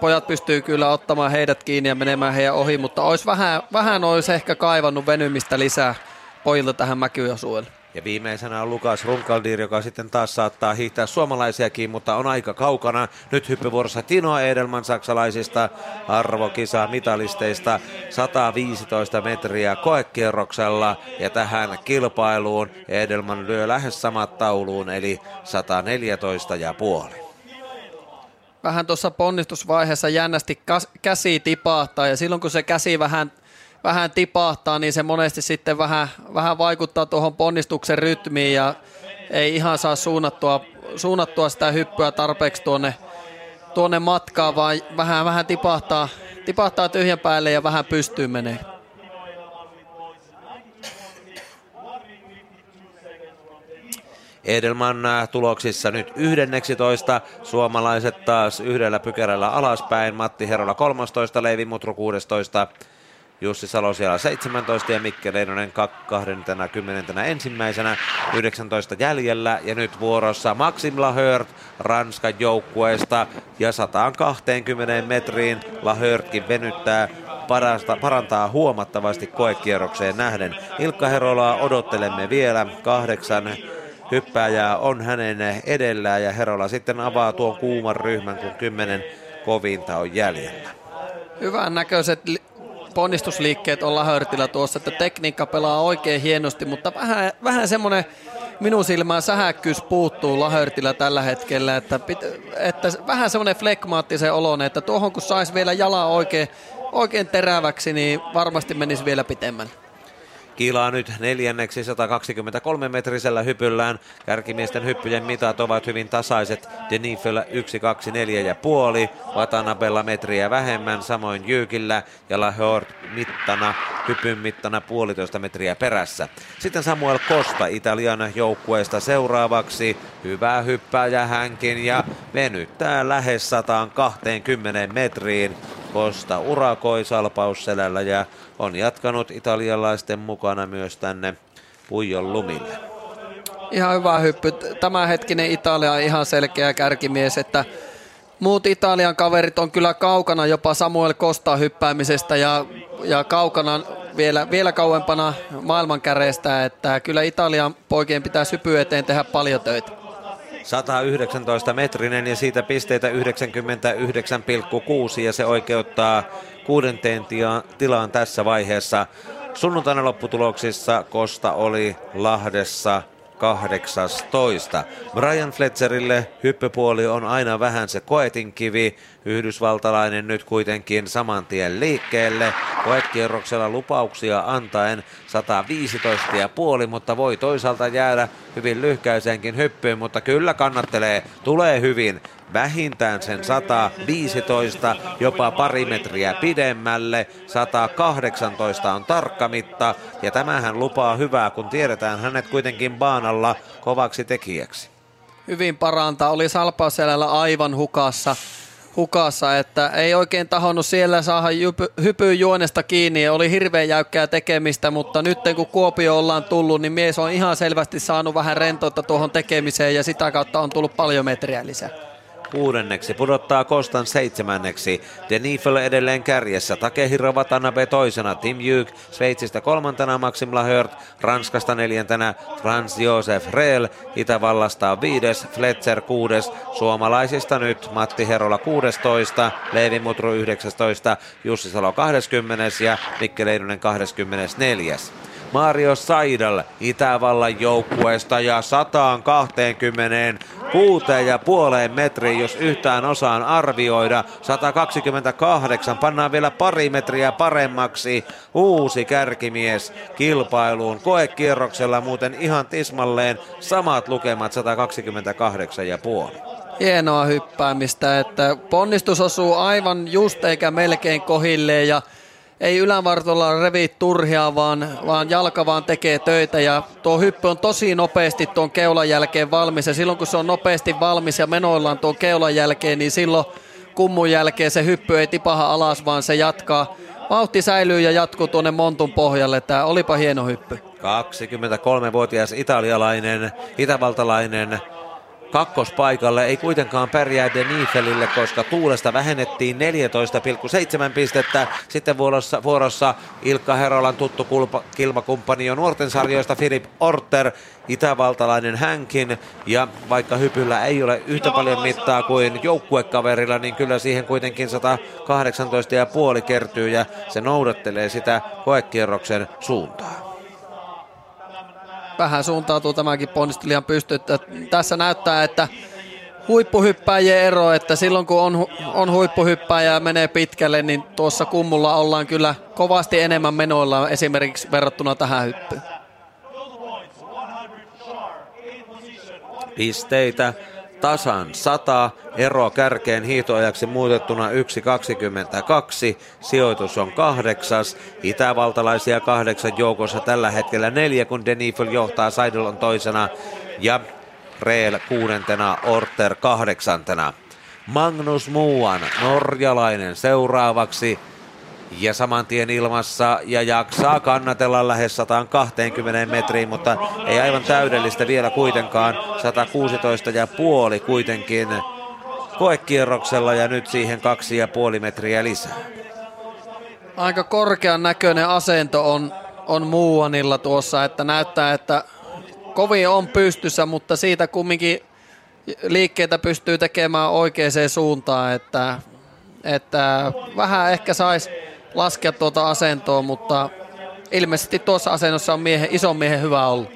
pojat pystyy kyllä ottamaan heidät kiinni ja menemään heidän ohi, mutta olisi vähän, vähän olisi ehkä kaivannut venymistä lisää pojilta tähän mäkyosuudelle. Ja viimeisenä on Lukas Runkaldir, joka sitten taas saattaa hiihtää suomalaisiakin, mutta on aika kaukana. Nyt hyppyvuorossa Tino Edelman saksalaisista arvokisa mitalisteista 115 metriä koekierroksella. Ja tähän kilpailuun Edelman lyö lähes samat tauluun, eli 114 ja puoli vähän tuossa ponnistusvaiheessa jännästi käsi tipahtaa ja silloin kun se käsi vähän, vähän tipahtaa, niin se monesti sitten vähän, vähän vaikuttaa tuohon ponnistuksen rytmiin ja ei ihan saa suunnattua, suunnattua sitä hyppyä tarpeeksi tuonne, tuonne matkaan, vaan vähän, vähän tipahtaa, tipahtaa tyhjän päälle ja vähän pystyy menee. Edelman äh, tuloksissa nyt 11, suomalaiset taas yhdellä pykärällä alaspäin, Matti Herola 13, Leivi Mutru 16, Jussi Salo siellä 17 ja Mikke Leinonen 20. ensimmäisenä 19 jäljellä ja nyt vuorossa Maxim Lahört Ranskan joukkueesta ja 120 metriin Lahörtkin venyttää parasta, parantaa huomattavasti koekierrokseen nähden. Ilkka Herolaa odottelemme vielä kahdeksan hyppääjää on hänen edellään ja Herola sitten avaa tuon kuuman ryhmän, kun kymmenen kovinta on jäljellä. Hyvän näköiset li- ponnistusliikkeet on Lahörtillä tuossa, että tekniikka pelaa oikein hienosti, mutta vähän, vähän semmoinen minun silmään sähäkkyys puuttuu Lahörtillä tällä hetkellä, että, että vähän semmoinen flekmaattisen olon, että tuohon kun saisi vielä jalaa oikein, oikein teräväksi, niin varmasti menisi vielä pitemmän. Kiilaa nyt neljänneksi 123 metrisellä hypyllään. Kärkimiesten hyppyjen mitat ovat hyvin tasaiset. Denifel 1, 2, 4 ja puoli. Watanabella metriä vähemmän, samoin Jykillä ja Lahort mittana, hypyn mittana puolitoista metriä perässä. Sitten Samuel Costa Italian joukkueesta seuraavaksi. Hyvä hyppääjä hänkin ja venyttää lähes 120 metriin. Kosta urakoi salpausselällä ja on jatkanut italialaisten mukana myös tänne Puijon lumille. Ihan hyvä hyppy. Tämänhetkinen Italia on ihan selkeä kärkimies, että muut Italian kaverit on kyllä kaukana jopa Samuel Costa hyppäämisestä ja, ja kaukana vielä, vielä kauempana maailmankäreestä, että kyllä Italian poikien pitää sypy eteen tehdä paljon töitä. 119 metrinen ja siitä pisteitä 99,6 ja se oikeuttaa kuudenteen tilaan tässä vaiheessa. Sunnuntaina lopputuloksissa Kosta oli Lahdessa 18. Brian Fletcherille hyppypuoli on aina vähän se koetinkivi. Yhdysvaltalainen nyt kuitenkin saman tien liikkeelle. Koekierroksella lupauksia antaen 115 ja puoli, mutta voi toisaalta jäädä hyvin lyhkäiseenkin hyppyyn, mutta kyllä kannattelee, tulee hyvin vähintään sen 115, jopa pari metriä pidemmälle. 118 on tarkka mitta ja tämähän lupaa hyvää, kun tiedetään hänet kuitenkin baanalla kovaksi tekijäksi. Hyvin parantaa, oli Salpausselällä aivan hukassa hukassa, että ei oikein tahonnut siellä saada hypyyn juonesta kiinni. Oli hirveän jäykkää tekemistä, mutta nyt kun Kuopio ollaan tullut, niin mies on ihan selvästi saanut vähän rentoutta tuohon tekemiseen ja sitä kautta on tullut paljon metriä lisää kuudenneksi, pudottaa Kostan seitsemänneksi. Denifel edelleen kärjessä, Takehiro Watanabe toisena, Tim Juk Sveitsistä kolmantena, Maxim Lahört, Ranskasta neljäntenä, Franz Josef Rehl, Itävallasta viides, Fletcher kuudes, suomalaisista nyt Matti Herola 16, Leevi Mutru 19, Jussi Salo 20 ja Mikke Leidunen 24. Mario Saidal Itävallan joukkueesta ja 120 kuuteen ja puoleen metriin, jos yhtään osaan arvioida. 128, pannaan vielä pari metriä paremmaksi. Uusi kärkimies kilpailuun. Koekierroksella muuten ihan tismalleen samat lukemat 128 ja puoli hienoa hyppäämistä, että ponnistus osuu aivan just eikä melkein kohilleen ja ei ylävartolla revi turhia, vaan, vaan jalka vaan tekee töitä ja tuo hyppy on tosi nopeasti tuon keulan jälkeen valmis ja silloin kun se on nopeasti valmis ja menoillaan tuon keulan jälkeen, niin silloin kummun jälkeen se hyppy ei tipaha alas, vaan se jatkaa. Vauhti säilyy ja jatkuu tuonne Montun pohjalle. Tämä olipa hieno hyppy. 23-vuotias italialainen, itävaltalainen kakkospaikalle ei kuitenkaan pärjää De Niefelille, koska tuulesta vähennettiin 14,7 pistettä. Sitten vuorossa, vuorossa Ilkka Herolan tuttu kulpa, kilmakumppani on nuorten sarjoista Filip Orter, itävaltalainen hänkin. Ja vaikka hypyllä ei ole yhtä paljon mittaa kuin joukkuekaverilla, niin kyllä siihen kuitenkin 118,5 kertyy ja se noudattelee sitä koekierroksen suuntaa vähän suuntautuu tämäkin ponnistelijan pysty. Tässä näyttää, että huippuhyppäjien ero, että silloin kun on, on huippuhyppäjä ja menee pitkälle, niin tuossa kummulla ollaan kyllä kovasti enemmän menoilla esimerkiksi verrattuna tähän hyppyyn. Pisteitä tasan 100. Ero kärkeen hiitoajaksi muutettuna 1.22. Sijoitus on kahdeksas. Itävaltalaisia kahdeksan joukossa tällä hetkellä neljä, kun Denifel johtaa. Seidel on toisena ja Reel kuudentena, Orter kahdeksantena. Magnus Muuan, norjalainen seuraavaksi ja saman tien ilmassa ja jaksaa kannatella lähes 120 metriin, mutta ei aivan täydellistä vielä kuitenkaan. 116 ja puoli kuitenkin koekierroksella ja nyt siihen kaksi ja puoli metriä lisää. Aika korkean näköinen asento on, on Muuanilla tuossa, että näyttää, että kovin on pystyssä, mutta siitä kumminkin liikkeitä pystyy tekemään oikeaan suuntaan, että, että vähän ehkä saisi laskea tuota asentoa, mutta ilmeisesti tuossa asennossa on miehen, ison miehen hyvä ollut.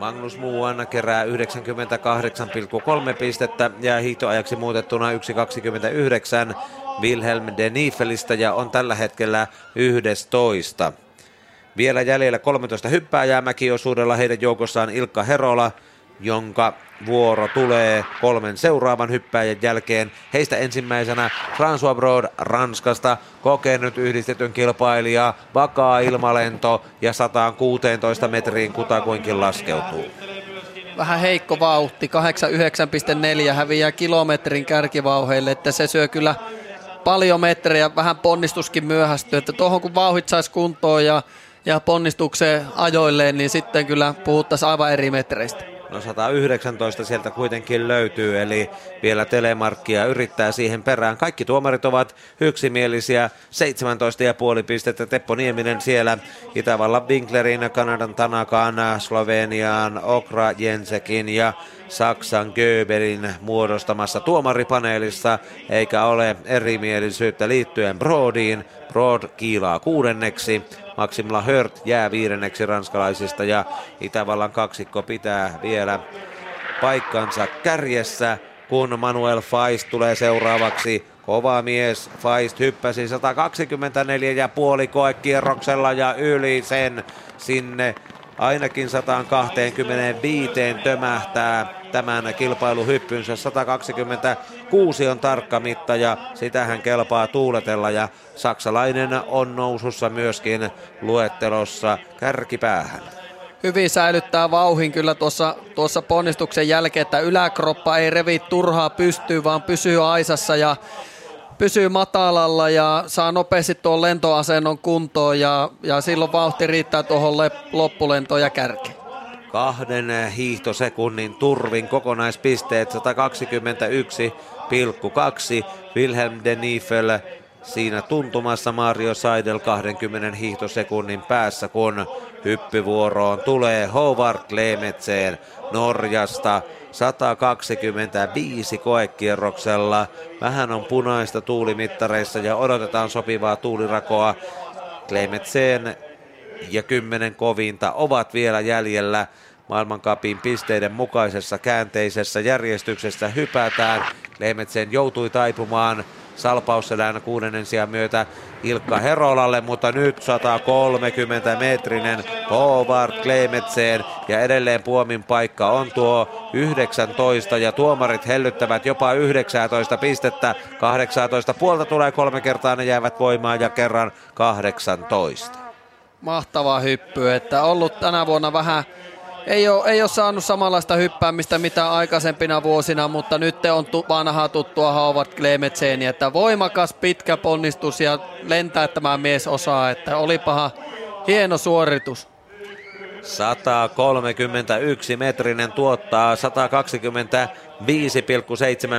Magnus Muuanna kerää 98,3 pistettä ja hiihtoajaksi muutettuna 1,29 Wilhelm de Niefelistä ja on tällä hetkellä 11. Vielä jäljellä 13 hyppääjää mäkiosuudella heidän joukossaan Ilkka Herola, jonka vuoro tulee kolmen seuraavan hyppäjän jälkeen. Heistä ensimmäisenä François Brod Ranskasta, kokenut yhdistetyn kilpailija, vakaa ilmalento ja 116 metriin kutakuinkin laskeutuu. Vähän heikko vauhti, 89,4 häviää kilometrin kärkivauheille, että se syö kyllä paljon metrejä, vähän ponnistuskin myöhästyy, että tuohon kun vauhit saisi kuntoon ja, ja ponnistukseen ajoilleen, niin sitten kyllä puhuttaisiin aivan eri metreistä. No 119 sieltä kuitenkin löytyy, eli vielä telemarkkia yrittää siihen perään. Kaikki tuomarit ovat yksimielisiä, 17,5 pistettä. Teppo Nieminen siellä Itävallan Winklerin, Kanadan Tanakan, Slovenian Okra Jensekin ja Saksan Göberin muodostamassa tuomaripaneelissa, eikä ole erimielisyyttä liittyen Broadiin. Broad kiilaa kuudenneksi, Maximilla Hört jää viidenneksi ranskalaisista ja Itävallan kaksikko pitää vielä paikkansa kärjessä, kun Manuel Feist tulee seuraavaksi. Kova mies, Feist hyppäsi 124 ja puoli koekierroksella ja yli sen sinne ainakin 125 tömähtää tämän kilpailuhyppynsä. 126 on tarkka mitta ja sitähän kelpaa tuuletella ja saksalainen on nousussa myöskin luettelossa kärkipäähän hyvin säilyttää vauhin kyllä tuossa, tuossa ponnistuksen jälkeen, että yläkroppa ei revi turhaa pystyy, vaan pysyy aisassa ja pysyy matalalla ja saa nopeasti tuon lentoasennon kuntoon ja, ja silloin vauhti riittää tuohon loppulentoon ja kärkeen. Kahden hiihtosekunnin turvin kokonaispisteet 121,2. Wilhelm de Niefel siinä tuntumassa Mario Seidel 20 hiihtosekunnin päässä, kun hyppyvuoroon tulee Howard Klemetseen Norjasta. 125 koekierroksella. Vähän on punaista tuulimittareissa ja odotetaan sopivaa tuulirakoa. Klemetseen ja kymmenen kovinta ovat vielä jäljellä. Maailmankapin pisteiden mukaisessa käänteisessä järjestyksessä hypätään. Klemetseen joutui taipumaan salpausselän kuudennen sijaan myötä Ilkka Herolalle, mutta nyt 130 metrinen Howard Klemetseen ja edelleen Puomin paikka on tuo 19 ja tuomarit hellyttävät jopa 19 pistettä. 18 puolta tulee kolme kertaa, ne jäävät voimaan ja kerran 18. Mahtava hyppy, että ollut tänä vuonna vähän ei ole, ei ole saanut samanlaista hyppäämistä mitä aikaisempina vuosina, mutta nyt on tu, vanhaa tuttua Howard Klemetseni, että voimakas pitkä ponnistus ja lentää tämä mies osaa, että olipaha hieno suoritus. 131 metrinen tuottaa 125,7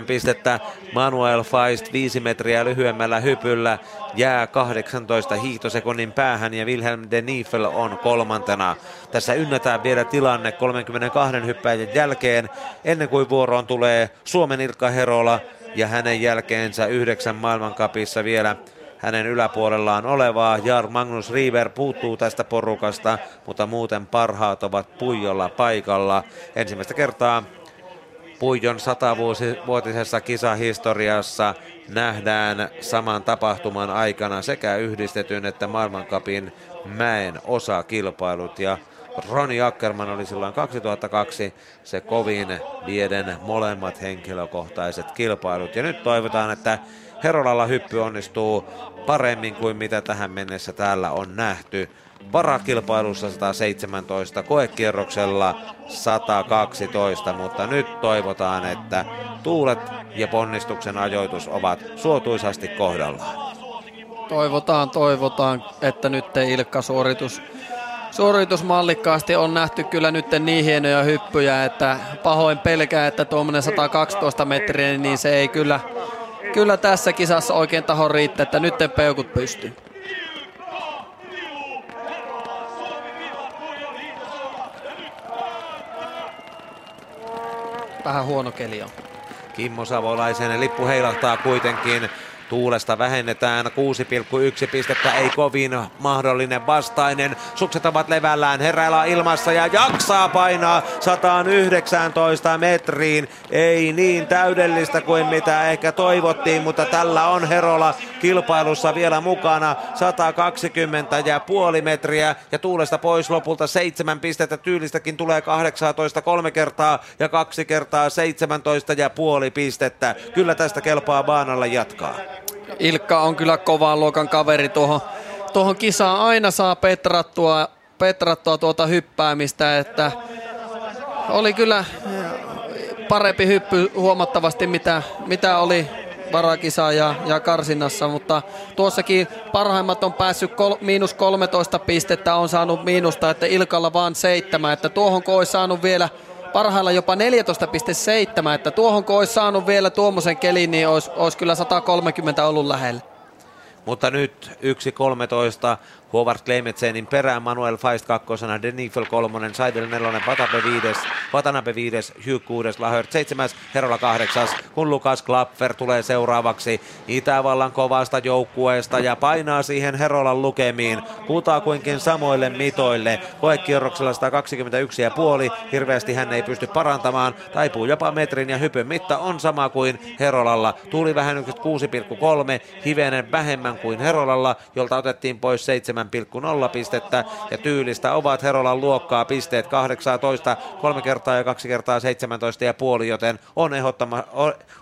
pistettä. Manuel Feist 5 metriä lyhyemmällä hypyllä jää 18 hiihtosekunnin päähän ja Wilhelm de Niefel on kolmantena. Tässä ynnätään vielä tilanne 32 hyppäjän jälkeen ennen kuin vuoroon tulee Suomen Ilkka Herola ja hänen jälkeensä yhdeksän maailmankapissa vielä hänen yläpuolellaan olevaa. Jar Magnus River puuttuu tästä porukasta, mutta muuten parhaat ovat Puijolla paikalla. Ensimmäistä kertaa Puijon satavuotisessa kisahistoriassa nähdään saman tapahtuman aikana sekä yhdistetyn että maailmankapin mäen osakilpailut ja Roni Ackerman oli silloin 2002 se kovin vieden molemmat henkilökohtaiset kilpailut. Ja nyt toivotaan, että Herolalla hyppy onnistuu paremmin kuin mitä tähän mennessä täällä on nähty. Varakilpailussa 117, koekierroksella 112, mutta nyt toivotaan, että tuulet ja ponnistuksen ajoitus ovat suotuisasti kohdallaan. Toivotaan, toivotaan, että nyt Ilkka suoritus suoritusmallikkaasti on nähty kyllä nyt niin hienoja hyppyjä, että pahoin pelkää, että tuommoinen 112 metriä, niin se ei kyllä kyllä tässä kisassa oikein taho riittää, että nyt peukut pystyy. Vähän huono keli on. Kimmo Savolaisen lippu heilahtaa kuitenkin Tuulesta vähennetään 6,1 pistettä, ei kovin mahdollinen vastainen. Sukset ovat levällään, heräillä ilmassa ja jaksaa painaa 119 metriin. Ei niin täydellistä kuin mitä ehkä toivottiin, mutta tällä on Herola kilpailussa vielä mukana. 120 ja puoli metriä ja tuulesta pois lopulta seitsemän pistettä. Tyylistäkin tulee 18 kolme kertaa ja kaksi kertaa 17 ja puoli pistettä. Kyllä tästä kelpaa baanalla jatkaa. Ilkka on kyllä kovaan luokan kaveri tuohon, tuohon kisaan. Aina saa petrattua, petrattua tuota hyppäämistä, että oli kyllä parempi hyppy huomattavasti mitä, mitä oli varakisa ja, ja karsinnassa, mutta tuossakin parhaimmat on päässyt kol, miinus 13 pistettä, on saanut miinusta, että Ilkalla vaan seitsemän, että tuohon kun olisi saanut vielä parhailla jopa 14,7, että tuohon kun olisi saanut vielä tuommoisen kelin, niin olisi, olisi kyllä 130 ollut lähellä. Mutta nyt 1.13 Howard Klemetsenin perään, Manuel Feist kakkosena, Denifel kolmonen, Seidel nelonen, Patape viides, Patanape viides, Hugh kuudes, Lahört seitsemäs, Herola kahdeksas, kun Lukas Klapfer tulee seuraavaksi Itävallan kovasta joukkueesta ja painaa siihen Herolan lukemiin, kutakuinkin samoille mitoille, koekierroksella 121 ja puoli, hirveästi hän ei pysty parantamaan, taipuu jopa metrin ja hypyn mitta on sama kuin Herolalla, tuli vähennykset 6,3, hivenen vähemmän kuin Herolalla, jolta otettiin pois 7 7,0 pistettä. Ja tyylistä ovat Herolan luokkaa pisteet 18, kolme kertaa ja kaksi kertaa 17 ja puoli, joten on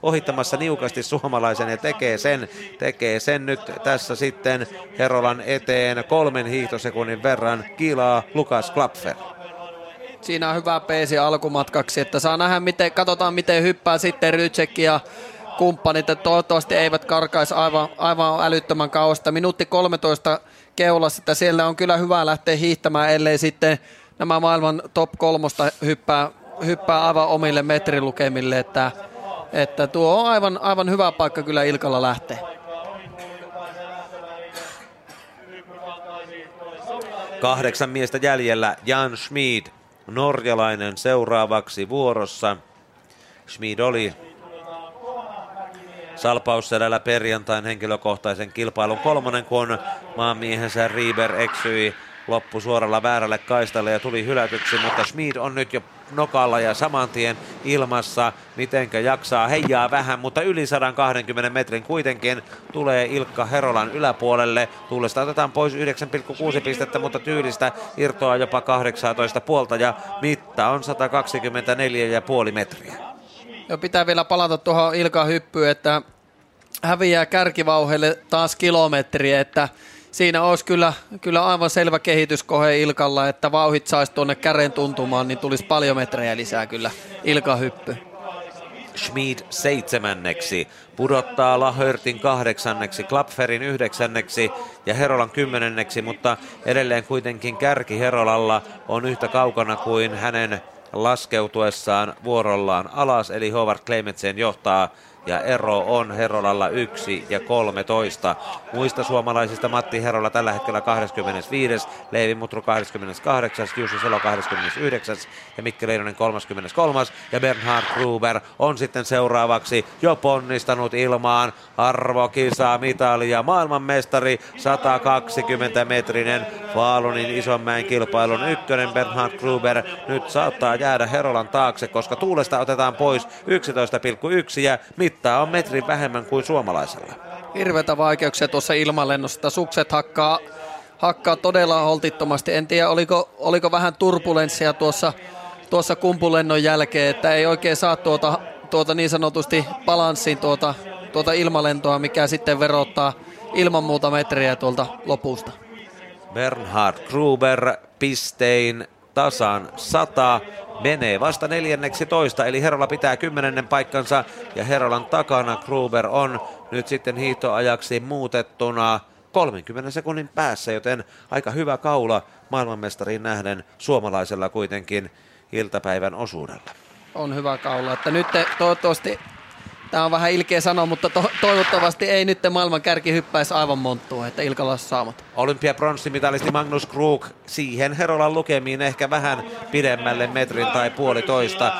ohittamassa niukasti suomalaisen ja tekee sen, tekee sen nyt tässä sitten Herolan eteen kolmen hiihtosekunnin verran kiilaa Lukas Klapfer. Siinä on hyvä peesi alkumatkaksi, että saa nähdä, miten, katsotaan miten hyppää sitten Rytsekki ja kumppanit, että toivottavasti eivät karkaisi aivan, aivan älyttömän kauasta. Minuutti 13 keulassa, että siellä on kyllä hyvä lähteä hiihtämään, ellei sitten nämä maailman top kolmosta hyppää, hyppää aivan omille metrilukemille, että, että tuo on aivan, aivan hyvä paikka kyllä Ilkalla lähteä. Kahdeksan miestä jäljellä. Jan Schmid, norjalainen seuraavaksi vuorossa. Schmid oli Salpausselällä perjantain henkilökohtaisen kilpailun kolmonen, kun maanmiehensä Rieber eksyi loppu suoralla väärälle kaistalle ja tuli hylätyksi, mutta Schmid on nyt jo nokalla ja saman tien ilmassa, mitenkä jaksaa, heijaa vähän, mutta yli 120 metrin kuitenkin tulee Ilkka Herolan yläpuolelle. Tuulesta otetaan pois 9,6 pistettä, mutta tyylistä irtoaa jopa 18 puolta ja mitta on 124,5 metriä. Jo pitää vielä palata tuohon Ilka hyppyyn, että häviää kärkivauheille taas kilometri, että siinä olisi kyllä, kyllä aivan selvä kehityskohe Ilkalla, että vauhit saisi tuonne kären tuntumaan, niin tulisi paljon metrejä lisää kyllä Ilka hyppy. Schmid seitsemänneksi, pudottaa Lahörtin kahdeksanneksi, Klapferin yhdeksänneksi ja Herolan kymmenenneksi, mutta edelleen kuitenkin kärki Herolalla on yhtä kaukana kuin hänen laskeutuessaan vuorollaan alas, eli Howard Clementsen johtaa ja ero on Herolalla 1 ja 13. Muista suomalaisista Matti Herola tällä hetkellä 25. Leivi Mutru 28. Jussi Selo 29. ja Mikki Leinonen 33. ja Bernhard Gruber on sitten seuraavaksi jo ponnistanut ilmaan arvokisa mitali ja maailmanmestari 120 metrinen Faalunin Isonmäen kilpailun ykkönen Bernhard Gruber nyt saattaa jäädä Herolan taakse, koska tuulesta otetaan pois 11,1 ja mittaa on metrin vähemmän kuin suomalaisella. Hirveitä vaikeuksia tuossa ilmalennossa. Sukset hakkaa, hakkaa todella holtittomasti. En tiedä, oliko, oliko vähän turbulenssia tuossa, tuossa kumpulennon jälkeen, että ei oikein saa tuota, tuota niin sanotusti balanssiin tuota, tuota ilmalentoa, mikä sitten verottaa ilman muuta metriä tuolta lopusta. Bernhard Gruber pistein tasan 100 menee vasta neljänneksi toista, eli Herola pitää kymmenennen paikkansa ja Herolan takana Gruber on nyt sitten hiihtoajaksi muutettuna 30 sekunnin päässä, joten aika hyvä kaula maailmanmestariin nähden suomalaisella kuitenkin iltapäivän osuudella. On hyvä kaula, että nyt toivottavasti Tämä on vähän ilkeä sanoa, mutta to- toivottavasti ei nyt maailman kärki hyppäisi aivan monttua, että Ilkala saamat. Olympiapronssimitalisti Magnus Krug siihen Herolan lukemiin ehkä vähän pidemmälle metrin tai puolitoista.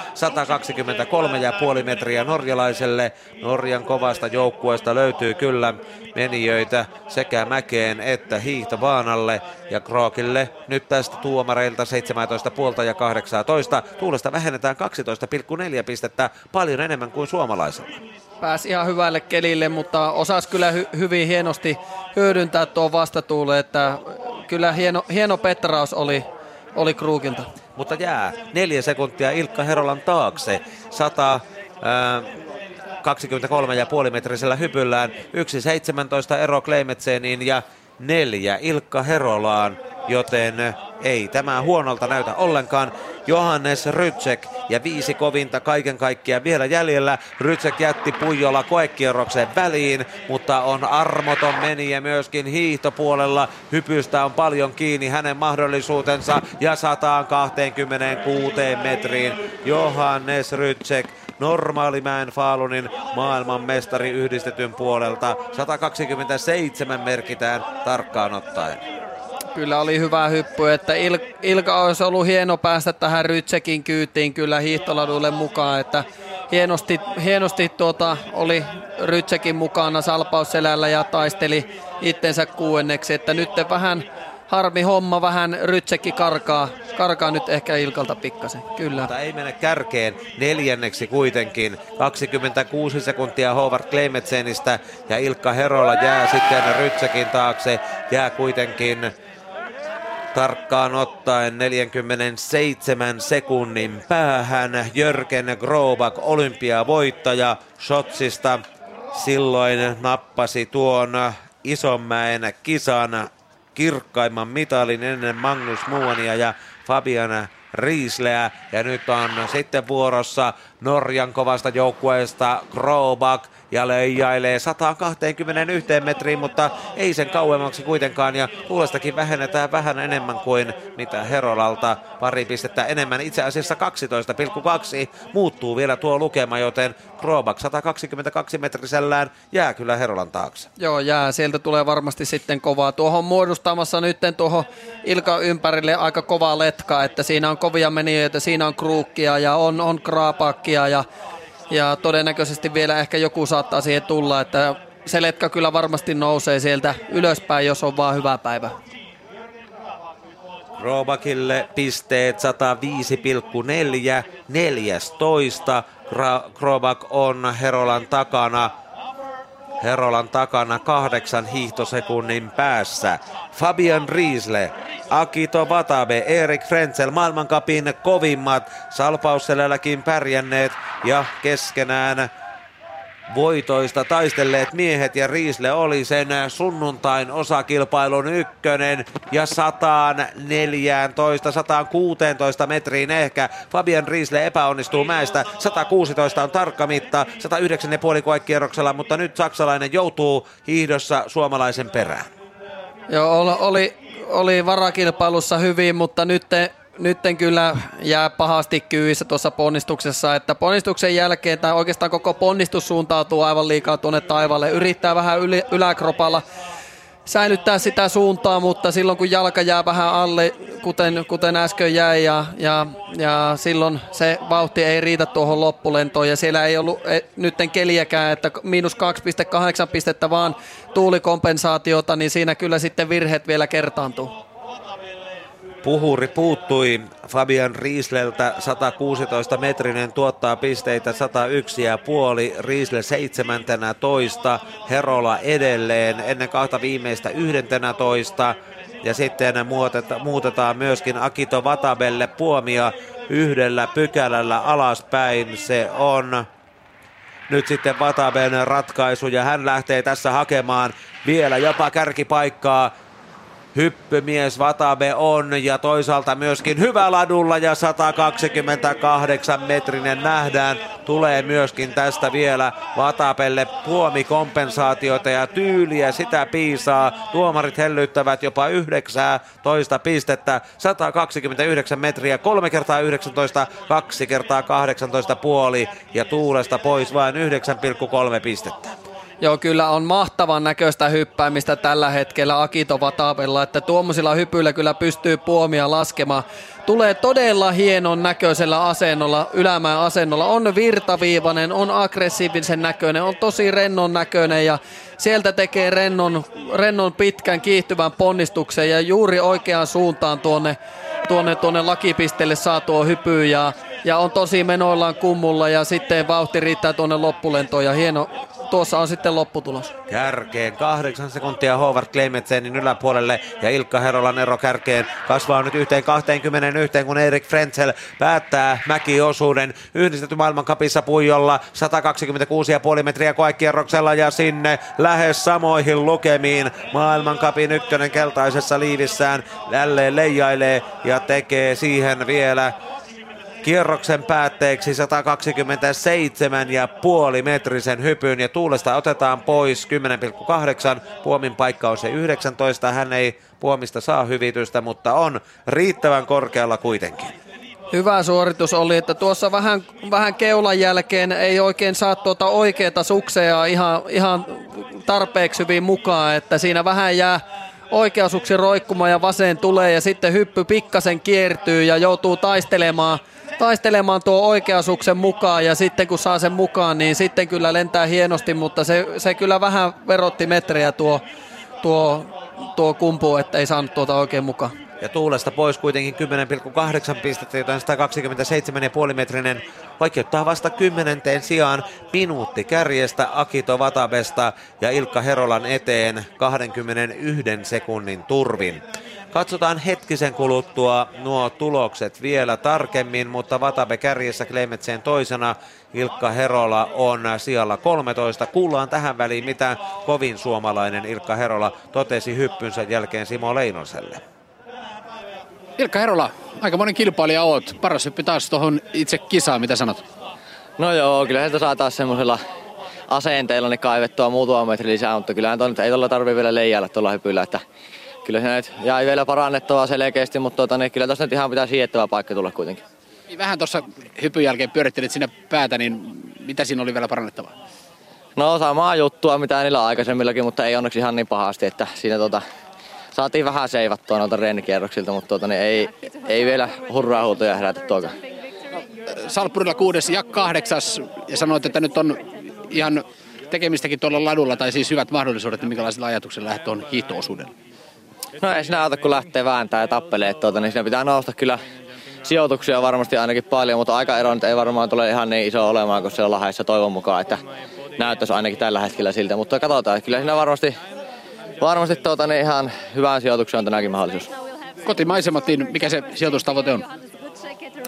123,5 metriä norjalaiselle. Norjan kovasta joukkueesta löytyy kyllä menijöitä sekä mäkeen että hiihtovaanalle. Ja Krookille nyt tästä tuomareilta 17 puolta ja 18. Tuulesta vähennetään 12,4 pistettä, paljon enemmän kuin suomalaisella. Pääsi ihan hyvälle kelille, mutta osas kyllä hy- hyvin hienosti hyödyntää tuo vastatuule, että kyllä hieno, hieno petraus oli, oli Kruukilta. Mutta jää neljä sekuntia Ilkka Herolan taakse. 100, ää, 23 ja puolimetrisellä hypyllään. 1.17 ero Kleimetseeniin ja neljä Ilkka Herolaan, joten ei tämä huonolta näytä ollenkaan. Johannes Rytsek ja viisi kovinta kaiken kaikkiaan vielä jäljellä. Rytsek jätti Puijola koekierrokseen väliin, mutta on armoton meniä myöskin hiihtopuolella. Hypystä on paljon kiinni hänen mahdollisuutensa ja 126 metriin. Johannes Rytsek normaalimäen Faalunin maailmanmestari yhdistetyn puolelta. 127 merkitään tarkkaan ottaen. Kyllä oli hyvä hyppy, että Il- Ilka olisi ollut hieno päästä tähän Rytsekin kyytiin kyllä hiihtoladulle mukaan, että hienosti, hienosti tuota, oli Rytsekin mukana salpausselällä ja taisteli itsensä kuuenneksi, että nyt vähän harmi homma, vähän Rytsekki karkaa, karkaa nyt ehkä Ilkalta pikkasen, kyllä. Mutta ei mene kärkeen neljänneksi kuitenkin. 26 sekuntia Howard Kleimetsenistä ja Ilkka Herola jää sitten Rytsekin taakse. Jää kuitenkin tarkkaan ottaen 47 sekunnin päähän Jörgen Grobak, olympiavoittaja Shotsista. Silloin nappasi tuon Isonmäen kisan kirkkaimman mitalin ennen Magnus Muonia ja Fabiana Riisleä. Ja nyt on sitten vuorossa Norjan kovasta joukkueesta Krobak ja leijailee 121 metriin, mutta ei sen kauemmaksi kuitenkaan. Ja tuulestakin vähennetään vähän enemmän kuin mitä Herolalta. Pari pistettä enemmän, itse asiassa 12,2 muuttuu vielä tuo lukema, joten Krobak 122 metrisellään jää kyllä Herolan taakse. Joo, jää. Sieltä tulee varmasti sitten kovaa. Tuohon muodostamassa nyt tuohon Ilka ympärille aika kova letka, että siinä on kovia menijöitä, siinä on kruukkia ja on, on kraapakkia ja ja todennäköisesti vielä ehkä joku saattaa siihen tulla, että se letka kyllä varmasti nousee sieltä ylöspäin, jos on vaan hyvä päivä. Robakille pisteet 105,4, 14. Krobak on Herolan takana Herolan takana kahdeksan hiihtosekunnin päässä. Fabian Riisle, Akito Vatabe, Erik Frenzel, maailmankapin kovimmat, salpausselälläkin pärjänneet ja keskenään voitoista taistelleet miehet ja Riisle oli sen sunnuntain osakilpailun ykkönen ja 114, 116 metriin ehkä. Fabian Riisle epäonnistuu mäestä, 116 on tarkka mitta, 109,5 koekierroksella, mutta nyt saksalainen joutuu hiihdossa suomalaisen perään. Joo, oli, oli varakilpailussa hyvin, mutta nyt nytten kyllä jää pahasti kyyvissä tuossa ponnistuksessa, että ponnistuksen jälkeen tai oikeastaan koko ponnistus suuntautuu aivan liikaa tuonne taivaalle. Yrittää vähän yli, yläkropalla säilyttää sitä suuntaa, mutta silloin kun jalka jää vähän alle, kuten, kuten äsken jäi, ja, ja, ja silloin se vauhti ei riitä tuohon loppulentoon, ja siellä ei ollut e, nytten keliäkään, että miinus 2,8 pistettä vaan tuulikompensaatiota, niin siinä kyllä sitten virheet vielä kertaantuu. Puhuri puuttui Fabian Riesleltä 116 metrinen tuottaa pisteitä 101 ja puoli. Riesle 17, Herola edelleen ennen kahta viimeistä 11 ja sitten muuteta, muutetaan myöskin Akito Vatabelle puomia yhdellä pykälällä alaspäin. Se on nyt sitten Vataben ratkaisu ja hän lähtee tässä hakemaan vielä jopa kärkipaikkaa hyppymies Vatabe on ja toisaalta myöskin hyvä ladulla ja 128 metrinen nähdään. Tulee myöskin tästä vielä Vatapelle puomikompensaatioita ja tyyliä sitä piisaa. Tuomarit hellyttävät jopa 19 pistettä, 129 metriä, 3 kertaa 19, 2 kertaa 18 puoli ja tuulesta pois vain 9,3 pistettä. Joo, kyllä on mahtavan näköistä hyppäämistä tällä hetkellä Akito Vatavella, että tuommoisilla hypyillä kyllä pystyy puomia laskemaan. Tulee todella hienon näköisellä asennolla, ylämään asennolla. On virtaviivainen, on aggressiivisen näköinen, on tosi rennon näköinen ja sieltä tekee rennon, rennon pitkän kiihtyvän ponnistuksen ja juuri oikeaan suuntaan tuonne, tuonne, tuonne lakipisteelle saa tuo hypy ja, ja on tosi menoillaan kummulla ja sitten vauhti riittää tuonne loppulentoon ja hieno, tuossa on sitten lopputulos. Kärkeen kahdeksan sekuntia Howard Clementsenin yläpuolelle ja Ilkka Herolan ero kärkeen kasvaa nyt yhteen 21, kun Erik Frenzel päättää mäkiosuuden yhdistetty maailmankapissa Puijolla 126,5 metriä koekierroksella ja sinne lähes samoihin lukemiin maailmankapin ykkönen keltaisessa liivissään jälleen leijailee ja tekee siihen vielä kierroksen päätteeksi 127,5 metrisen hypyn ja Tuulesta otetaan pois 10,8. Puomin paikka on se 19. Hän ei Puomista saa hyvitystä, mutta on riittävän korkealla kuitenkin. Hyvä suoritus oli, että tuossa vähän, vähän keulan jälkeen ei oikein saa tuota oikeata suksea ihan, ihan tarpeeksi hyvin mukaan, että siinä vähän jää oikeasuksi roikkumaan ja vasen tulee ja sitten hyppy pikkasen kiertyy ja joutuu taistelemaan – taistelemaan tuo oikeasuksen mukaan ja sitten kun saa sen mukaan, niin sitten kyllä lentää hienosti, mutta se, se kyllä vähän verotti metrejä tuo, tuo, tuo kumpu, että ei saanut tuota oikein mukaan. Ja tuulesta pois kuitenkin 10,8 pistettä, joten 127,5 metrinen oikeuttaa vasta kymmenenteen sijaan minuutti kärjestä Akito Vatabesta ja Ilkka Herolan eteen 21 sekunnin turvin. Katsotaan hetkisen kuluttua nuo tulokset vielä tarkemmin, mutta Vatabe kärjessä Klemetseen toisena. Ilkka Herola on sijalla 13. Kuullaan tähän väliin, mitä kovin suomalainen Ilkka Herola totesi hyppynsä jälkeen Simo Leinoselle. Ilkka Herola, aika monen kilpailija oot. Paras hyppy taas tuohon itse kisaan, mitä sanot? No joo, kyllä sieltä saa taas semmoisella asenteella niin kaivettua muutama metri lisää, mutta kyllähän toi ei tuolla tarvii vielä leijailla tuolla hypyllä, että kyllä se nyt jäi vielä parannettavaa selkeästi, mutta tuota, niin kyllä tuossa nyt ihan pitää siettävä paikka tulla kuitenkin. Niin vähän tuossa hypyn jälkeen pyörittelit sinne päätä, niin mitä siinä oli vielä parannettavaa? No samaa juttua mitä niillä aikaisemmillakin, mutta ei onneksi ihan niin pahasti, että siinä tuota, saatiin vähän seivattua noilta reenikierroksilta, mutta tuota, niin ei, ei vielä hurraa huutoja herätä tuokaan. Salppurilla kuudes ja kahdeksas ja sanoit, että nyt on ihan tekemistäkin tuolla ladulla, tai siis hyvät mahdollisuudet, niin minkälaisilla ajatuksilla lähdet tuon hiihtoosuudelle? No ei sinä auta, kun lähtee vääntää ja tappelee, tuota, niin siinä pitää nousta kyllä sijoituksia varmasti ainakin paljon, mutta aika ero ei varmaan tule ihan niin iso olemaan kuin siellä Lahdessa toivon mukaan, että näyttäisi ainakin tällä hetkellä siltä, mutta katsotaan, kyllä siinä varmasti, varmasti tuota, niin ihan hyvään sijoitukseen on tänäkin mahdollisuus. Kotimaisemmat, niin mikä se sijoitustavoite on?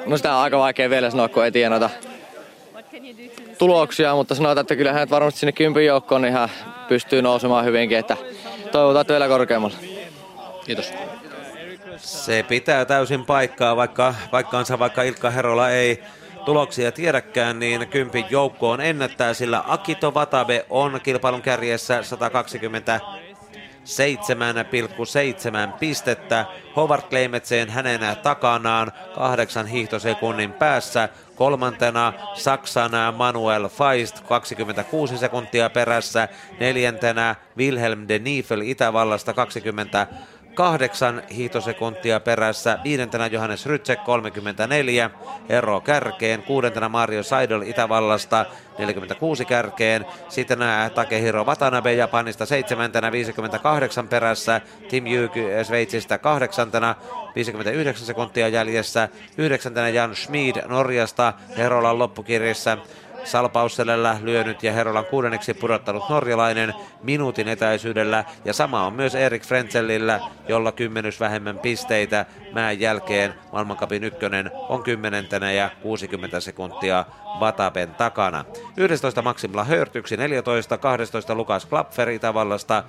No sitä on aika vaikea vielä sanoa, kun ei tiedä noita tuloksia, mutta sanotaan, että kyllähän varmasti sinne kympin joukkoon ihan pystyy nousemaan hyvinkin, että toivotaan, että vielä korkeammalla. Kiitos. Se pitää täysin paikkaa, vaikka paikkaansa vaikka Ilkka Herola ei tuloksia tiedäkään, niin kympin joukkoon ennättää, sillä Akito Watabe on kilpailun kärjessä 120 7,7 pistettä. Howard Kleimetseen hänen takanaan kahdeksan hiihtosekunnin päässä. Kolmantena Saksan Manuel Feist 26 sekuntia perässä. Neljäntenä Wilhelm de Niefel Itävallasta 20 kahdeksan hiitosekuntia perässä, viidentenä Johannes Rytsek 34, ero kärkeen, kuudentena Mario Seidel Itävallasta 46 kärkeen, sitten Takehiro Watanabe Japanista seitsemäntenä 58 perässä, Tim Jyky Sveitsistä kahdeksantena 59 sekuntia jäljessä, yhdeksäntenä Jan Schmid Norjasta Herolan loppukirjassa Salpausselellä lyönyt ja Herolan kuudenneksi pudottanut norjalainen minuutin etäisyydellä ja sama on myös Erik Frenzellillä, jolla kymmenys vähemmän pisteitä. Mään jälkeen maailmankapin ykkönen on kymmenentenä ja 60 sekuntia Vatapen takana. 11 Maxim Lahört, 14, 12 Lukas Klapfer Itävallasta,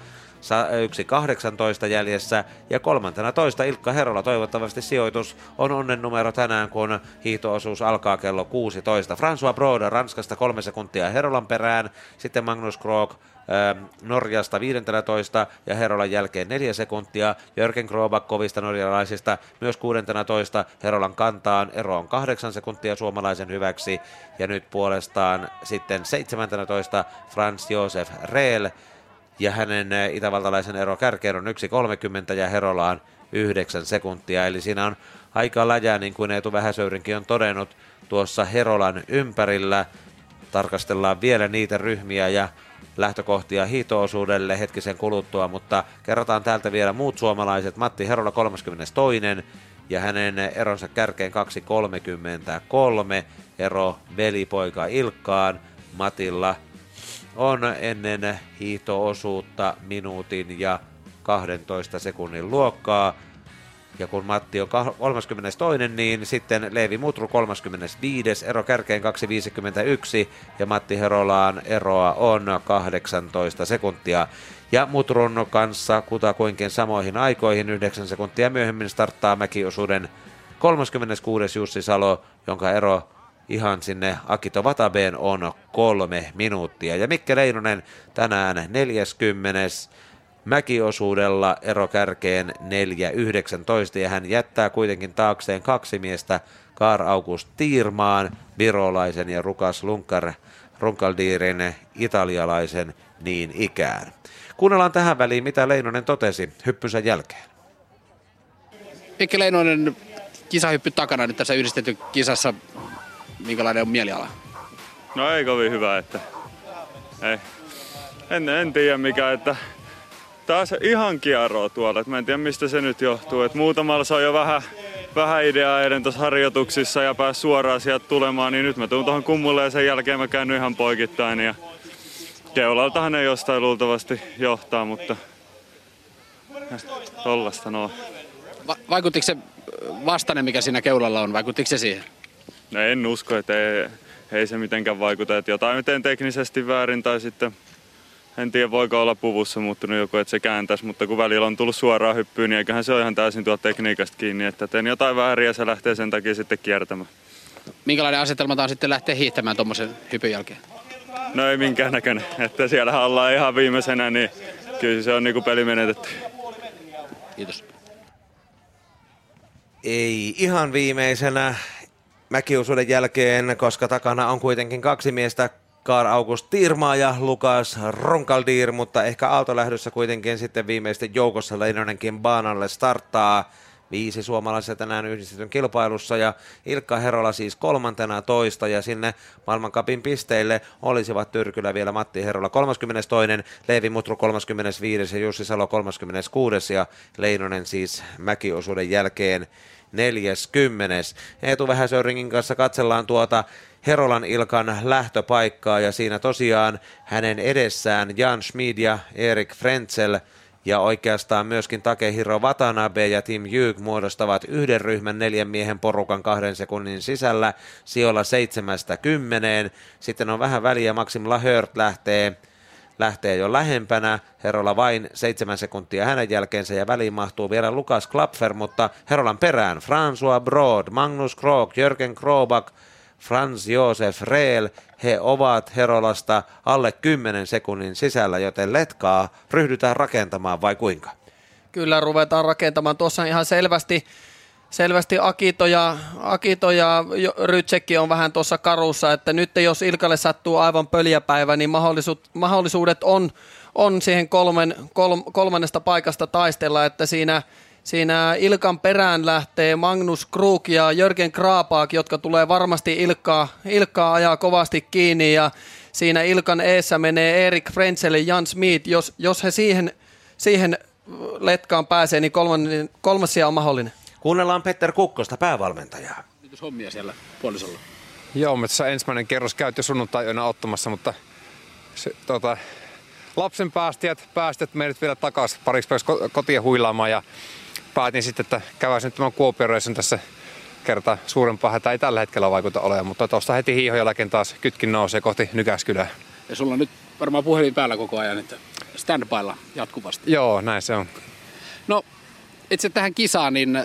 1.18 jäljessä ja kolmantena toista Ilkka Herola toivottavasti sijoitus on onnen numero tänään, kun hiihtoosuus alkaa kello 16. François Broda Ranskasta kolme sekuntia Herolan perään, sitten Magnus Krog ähm, Norjasta 15 ja Herolan jälkeen 4 sekuntia. Jörgen Krobak kovista norjalaisista myös 16 Herolan kantaan. Ero on 8 sekuntia suomalaisen hyväksi. Ja nyt puolestaan sitten 17 Franz Josef Rehl ja hänen eh, itävaltalaisen ero kärkeen on 1.30 ja Herolaan 9 sekuntia. Eli siinä on aika läjää, niin kuin Eetu Vähäsöyrinkin on todennut tuossa Herolan ympärillä. Tarkastellaan vielä niitä ryhmiä ja lähtökohtia hiitoosuudelle hetkisen kuluttua, mutta kerrotaan täältä vielä muut suomalaiset. Matti Herola 32. ja hänen eronsa kärkeen 2.33. Ero velipoika Ilkkaan. Matilla on ennen hiihtoosuutta minuutin ja 12 sekunnin luokkaa. Ja kun Matti on 32, niin sitten Leevi Mutru 35, ero kärkeen 251 ja Matti Herolaan eroa on 18 sekuntia. Ja Mutrun kanssa kutakuinkin samoihin aikoihin 9 sekuntia myöhemmin starttaa mäkiosuuden 36. Jussi Salo, jonka ero ihan sinne Akito Vatabeen on kolme minuuttia. Ja Mikke Leinonen tänään 40 mäkiosuudella ero kärkeen 4.19 ja hän jättää kuitenkin taakseen kaksi miestä Kaar August Tiirmaan, virolaisen ja Rukas Lunkar Runkaldiirin italialaisen niin ikään. Kuunnellaan tähän väliin, mitä Leinonen totesi hyppynsä jälkeen. Mikki Leinonen kisahyppy takana nyt tässä yhdistetty kisassa. Minkälainen on mieliala? No ei kovin hyvä, että ei. En, en tiedä mikä, että taas ihan kierroa tuolla. Mä en tiedä mistä se nyt johtuu. Et muutamalla se on jo vähän, vähän ideaa ennen tuossa harjoituksissa ja pääs suoraan sieltä tulemaan, niin nyt mä tuun tuohon kummulle ja sen jälkeen mä käyn ihan poikittain. Ja keulaltahan ei jostain luultavasti johtaa, mutta tollasta noin. Va- vaikuttiko se vastainen, mikä siinä keulalla on, vaikuttiko se siihen? No en usko, että ei, ei se mitenkään vaikuta. Että jotain miten teknisesti väärin tai sitten en tiedä voiko olla puvussa muuttunut joku, että se kääntäisi, mutta kun välillä on tullut suoraan hyppyyn, niin eiköhän se ole ihan täysin tuolta tekniikasta kiinni, että teen jotain väärin ja se lähtee sen takia sitten kiertämään. Minkälainen asetelma tämä on sitten lähteä hiihtämään tuommoisen hypyn jälkeen? No ei minkään näköinen, että siellä ollaan ihan viimeisenä, niin kyllä se on niinku peli menetetty. Kiitos. Ei ihan viimeisenä mäkiosuuden jälkeen, koska takana on kuitenkin kaksi miestä, Kar August Tiirmaa ja Lukas Ronkaldir, mutta ehkä aaltolähdössä kuitenkin sitten viimeisten joukossa Leinonenkin baanalle starttaa. Viisi suomalaisia tänään yhdistetyn kilpailussa ja Ilkka Herola siis kolmantena toista ja sinne maailmankapin pisteille olisivat Tyrkylä vielä Matti Herola 32, Leevi Mutru 35 ja Jussi Salo 36 ja Leinonen siis mäkiosuuden jälkeen 40. Eetu Vähäsöringin kanssa katsellaan tuota Herolan Ilkan lähtöpaikkaa ja siinä tosiaan hänen edessään Jan Schmid ja Erik Frenzel ja oikeastaan myöskin Takehiro Watanabe ja Tim Jyk muodostavat yhden ryhmän neljän miehen porukan kahden sekunnin sisällä sijoilla seitsemästä kymmeneen. Sitten on vähän väliä, Maxim Lahört lähtee lähtee jo lähempänä. Herola vain seitsemän sekuntia hänen jälkeensä ja väliin mahtuu vielä Lukas Klapfer, mutta Herolan perään François Broad, Magnus Krog, Jörgen Krobak, Franz Josef Reel, he ovat Herolasta alle 10 sekunnin sisällä, joten letkaa ryhdytään rakentamaan vai kuinka? Kyllä ruvetaan rakentamaan. Tuossa ihan selvästi, selvästi Akito ja, Akito ja Rytsekki on vähän tuossa karussa, että nyt jos Ilkalle sattuu aivan pöljäpäivä, niin mahdollisuudet, mahdollisuudet on, on siihen kolmen, kolm, kolmannesta paikasta taistella, että siinä – Siinä Ilkan perään lähtee Magnus Krug ja Jörgen Kraapaak, jotka tulee varmasti Ilkkaa, Ilkkaa ajaa kovasti kiinni ja siinä Ilkan eessä menee Erik Frenzel ja Jan Smith. Jos, jos he siihen, siihen letkaan pääsee, niin kolmas on mahdollinen. Kuunnellaan Petter Kukkosta, päävalmentajaa. Mitäs hommia siellä puolisolla? Joo, me tässä ensimmäinen kerros käyty sunnuntai ottamassa, mutta se, tota, lapsen päästijät päästet meidät vielä takaisin pariksi päiväksi kotiin huilaamaan ja päätin sitten, että käväisin nyt tämän Kuopion tässä kertaa suurempaa hätää ei tällä hetkellä vaikuta olemaan, mutta tuosta heti hiiho jälkeen taas kytkin nousee kohti Nykäskylää. Ja sulla on nyt varmaan puhelin päällä koko ajan, että standbylla jatkuvasti. Joo, näin se on. No, itse tähän kisaan, niin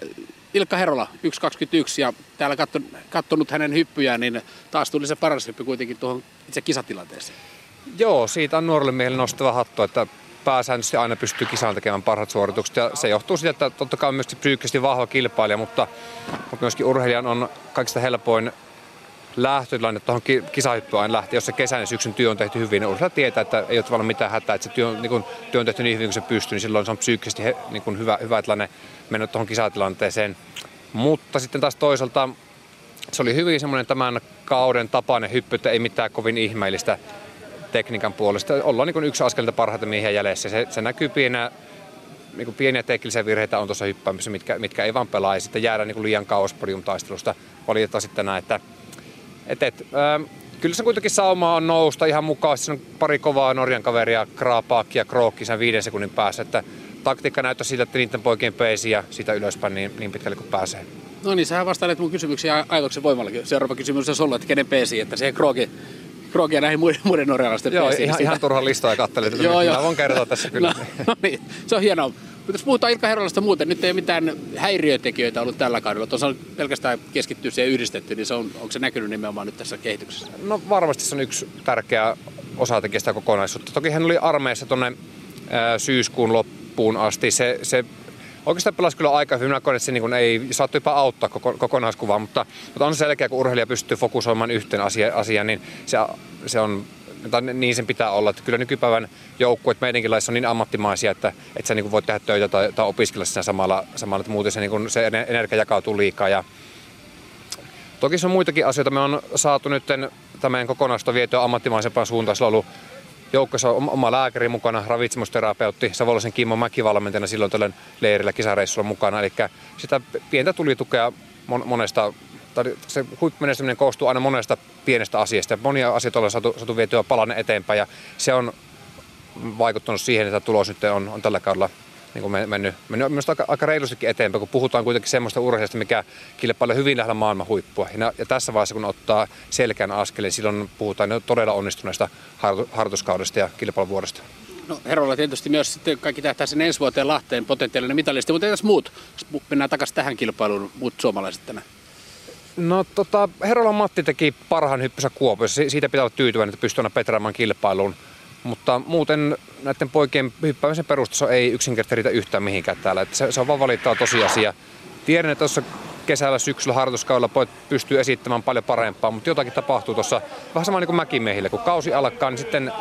Ilkka Herola, 1.21 ja täällä katsonut hänen hyppyjään, niin taas tuli se paras hyppy kuitenkin tuohon itse kisatilanteeseen. Joo, siitä on nuorelle miehelle nostava hattu, että pääsääntöisesti aina pystyy kisaan tekemään parhaat suoritukset. Ja se johtuu siitä, että totta kai on myös psyykkisesti vahva kilpailija, mutta, mutta myöskin urheilijan on kaikista helpoin lähtötilanne tuohon kisahyppyyn aina lähtee, jos se kesän ja syksyn työ on tehty hyvin, niin urheilija tietää, että ei ole tavallaan mitään hätää, että se työ, niin kun, työ on tehty niin hyvin kuin se pystyy, niin silloin se on psyykkisesti he, niin kun hyvä, hyvä tilanne mennä tuohon kisatilanteeseen. Mutta sitten taas toisaalta se oli hyvin semmoinen tämän kauden tapainen hyppy, että ei mitään kovin ihmeellistä tekniikan puolesta. Ollaan niin yksi askelta parhaita miehiä jäljessä. Se, se näkyy pienä, niin pieniä teknisiä virheitä on tuossa hyppäämisessä, mitkä, mitkä ei vaan pelaa. Ja sitten jäädään niin liian kauas podiumtaistelusta valitettavasti tänään. Että, et, et, äh, kyllä se kuitenkin sauma on nousta ihan mukaan. Siinä on pari kovaa Norjan kaveria, Kraapaakki ja Krookki sen viiden sekunnin päässä. Että taktiikka näyttää siltä, että niiden poikien peesi ja sitä ylöspäin niin, niin pitkälle kuin pääsee. No niin, sähän vastailet mun kysymyksiä Aitoksen voimallakin. Seuraava kysymys on ollut, että kenen peesi, että se Krooki, ja näihin muiden, muiden norjalaisten Joo, peesiin. ihan, ihan turha listaa ja katselin, että joo, joo. voin kertoa tässä kyllä. No, no niin, se on hienoa. Mutta jos puhutaan Ilkka Herolasta muuten, nyt ei mitään häiriötekijöitä ollut tällä kaudella. Tuossa pelkästään keskittyy siihen yhdistetty, niin se on, onko se näkynyt nimenomaan nyt tässä kehityksessä? No varmasti se on yksi tärkeä osatekijä sitä kokonaisuutta. Toki hän oli armeijassa tuonne syyskuun loppuun asti. Se, se oikeastaan pelasi kyllä aika hyvin. Minä koen, että se niin ei saattu jopa auttaa koko, kokonaiskuvaa, mutta, mutta on se selkeä, kun urheilija pystyy fokusoimaan yhteen asia, asiaan, niin se, se on tai niin sen pitää olla. Että kyllä nykypäivän joukkueet meidänkin laissa on niin ammattimaisia, että, että sä niin voit tehdä töitä tai, tai opiskella siinä samalla, samalla että muuten se, niin se energia jakautuu liikaa. Ja toki se on muitakin asioita. Me on saatu nyt tämän kokonaista vietyä ammattimaisempaan suuntaan. Sillä on ollut joukkossa on oma lääkäri mukana, ravitsemusterapeutti, Savolaisen Kimmo Mäki valmentajana silloin tällöin leirillä kisareissulla mukana. Eli sitä pientä tuli tukea monesta, se huippumenestyminen koostuu aina monesta pienestä asiasta. Monia asioita ollaan saatu, saatu vietyä palanne eteenpäin ja se on vaikuttanut siihen, että tulos nyt on, on tällä kaudella niin kuin mennyt, mennyt myös aika, aika reilustikin eteenpäin, kun puhutaan kuitenkin semmoista urheilijasta, mikä kilpailee hyvin lähellä maailman huippua. Ja, ja tässä vaiheessa, kun ottaa selkeän askeleen, silloin puhutaan todella onnistuneesta harjoituskaudesta ja kilpailuvuodesta. No Herolla tietysti myös sitten kaikki tähtää sen ensi vuoteen Lahteen potentiaalinen mitalisti, mutta entäs muut? Mennään takaisin tähän kilpailuun, muut suomalaiset tänään. No tota, Herola Matti teki parhaan hyppysä Kuopiossa. Siitä pitää olla tyytyväinen, että pystyy aina petraamaan kilpailuun. Mutta muuten näiden poikien hyppäämisen perustaso ei yksinkertaisesti riitä yhtään mihinkään täällä. Että se, se on vaan valittava tosiasia. Tiedän, että tuossa kesällä, syksyllä, harjoituskaudella pojat pystyy esittämään paljon parempaa, mutta jotakin tapahtuu tuossa vähän sama niin kuin mäkimiehille. Kun kausi alkaa, niin sitten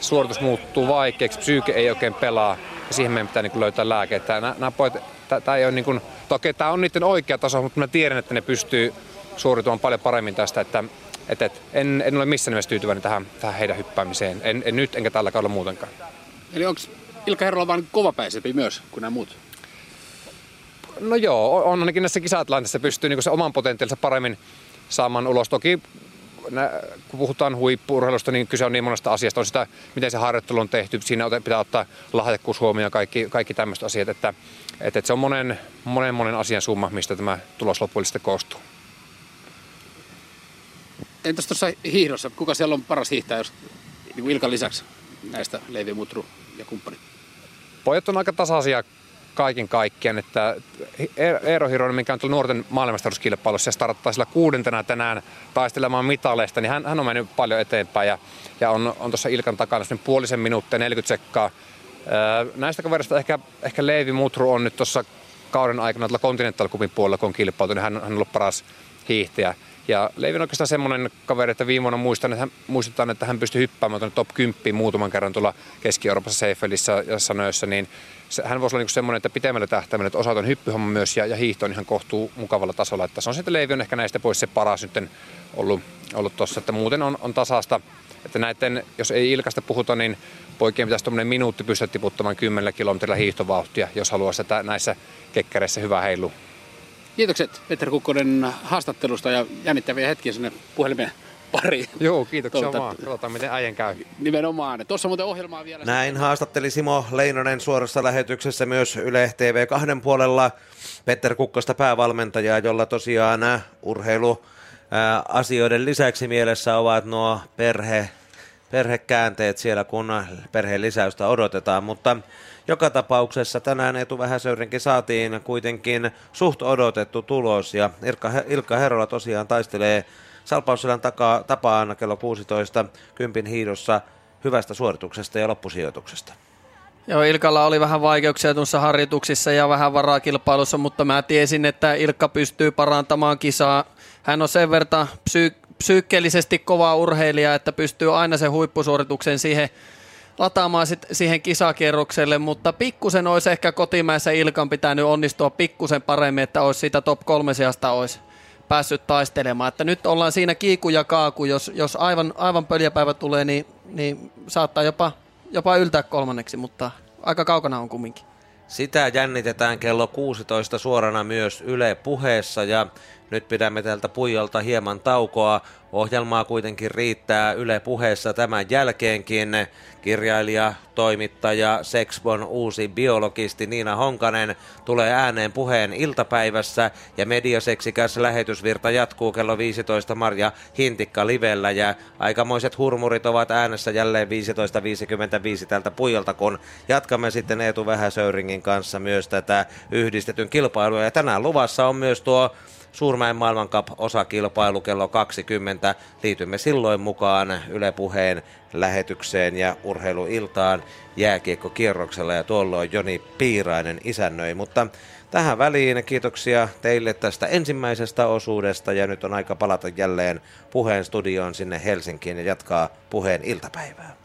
suoritus muuttuu vaikeaksi, psyyke ei oikein pelaa ja siihen meidän pitää niin löytää lääkettä. Nämä, nämä pojat, tämä ei ole niin kuin, toki tämä on niiden oikea taso, mutta mä tiedän, että ne pystyy suoritumaan paljon paremmin tästä, että et, et, en, en ole missään nimessä tyytyväinen tähän, tähän heidän hyppäämiseen. En, en nyt enkä tällä kaudella muutenkaan. Eli onko Ilkka Herrola vaan kovapäisempi myös kuin nämä muut? No joo, on ainakin näissä kisatilanteissa pystyy niin se oman potentiaalinsa paremmin saamaan ulos. Toki kun puhutaan huippuurheilusta, niin kyse on niin monesta asiasta. On sitä, miten se harjoittelu on tehty. Siinä pitää ottaa lahjakkuus huomioon kaikki, kaikki tämmöiset asiat. Että, että, että se on monen, monen, monen asian summa, mistä tämä tulos lopullisesti koostuu. Entäs tuossa hiihdossa, kuka siellä on paras hiihtäjä, jos niin Ilkan lisäksi näistä Leivi Mutru ja kumppanit? Pojat on aika tasaisia kaiken kaikkiaan, että Eero Hironen, mikä on tullut nuorten maailmanmestaruuskilpailussa ja starttaa sillä kuudentena tänään taistelemaan mitaleista, niin hän, hän on mennyt paljon eteenpäin ja, ja on, on tuossa Ilkan takana puolisen minuuttia, 40 sekkaa. Näistä kaverista ehkä, ehkä Leivi Mutru on nyt tuossa kauden aikana tuolla Continental Cupin puolella, kun on kilpailutunut, niin hän, hän on ollut paras hiihtäjä. Ja Leivin on oikeastaan semmoinen kaveri, että viime vuonna muistan, että hän, muistetaan, että hän pystyi hyppäämään tuonne top 10 muutaman kerran tuolla Keski-Euroopassa, Seifeldissä ja Sanoissa, niin se, hän voisi olla niin semmoinen, että pitemmällä tähtäimellä, että osaton hyppyhomma myös ja, ja hiihto on ihan kohtuu mukavalla tasolla. Että se on sitten Leivi on ehkä näistä pois se paras nyt ollut, ollut tuossa, että muuten on, on tasasta. Että näiden, jos ei Ilkasta puhuta, niin poikien pitäisi tuommoinen minuutti pystyä tiputtamaan 10 kilometrillä hiihtovauhtia, jos haluaa sitä näissä kekkäreissä hyvä heilu. Kiitokset Peter Kukkonen haastattelusta ja jännittäviä hetkiä sinne puhelimeen pariin. Joo, kiitoksia vaan. Katsotaan, miten äijän käy. Nimenomaan. Tuossa muuten ohjelmaa vielä. Näin haastatteli Simo Leinonen suorassa lähetyksessä myös Yle TV kahden puolella Peter Kukkosta päävalmentajaa, jolla tosiaan urheilu asioiden lisäksi mielessä ovat nuo perhe, perhekäänteet siellä, kun perheen lisäystä odotetaan, mutta joka tapauksessa tänään Etu Vähäsöyrinkin saatiin kuitenkin suht odotettu tulos ja Ilkka, Ilkka Herola tosiaan taistelee Salpausselän tapaan kello 16 kympin hiidossa hyvästä suorituksesta ja loppusijoituksesta. Joo, Ilkalla oli vähän vaikeuksia tuossa harjoituksissa ja vähän varaa kilpailussa, mutta mä tiesin, että Ilkka pystyy parantamaan kisaa. Hän on sen verran psyy- psyykkeellisesti kova urheilija, että pystyy aina sen huippusuorituksen siihen lataamaan sit siihen kisakierrokselle, mutta pikkusen olisi ehkä kotimäisen Ilkan pitänyt onnistua pikkusen paremmin, että olisi siitä top kolme sijasta olisi päässyt taistelemaan. Että nyt ollaan siinä kiiku ja kaaku, jos, jos aivan, aivan pöljäpäivä tulee, niin, niin saattaa jopa, jopa yltää kolmanneksi, mutta aika kaukana on kumminkin. Sitä jännitetään kello 16 suorana myös Yle puheessa ja Nyt pidämme tältä puijalta hieman taukoa. Ohjelmaa kuitenkin riittää Yle puheessa tämän jälkeenkin. Kirjailija, toimittaja, Sexbon uusi biologisti Niina Honkanen tulee ääneen puheen iltapäivässä ja mediaseksikäs lähetysvirta jatkuu kello 15 Marja Hintikka livellä ja aikamoiset hurmurit ovat äänessä jälleen 15.55 tältä puijalta, kun jatkamme sitten Eetu Vähäsöyringin kanssa myös tätä yhdistetyn kilpailua ja tänään luvassa on myös tuo Suurmäen maailmankap osakilpailu kello 20. Liitymme silloin mukaan Yle Puheen lähetykseen ja urheiluiltaan jääkiekkokierroksella ja tuolloin Joni Piirainen isännöi. Mutta tähän väliin kiitoksia teille tästä ensimmäisestä osuudesta ja nyt on aika palata jälleen puheen studioon sinne Helsinkiin ja jatkaa puheen iltapäivää.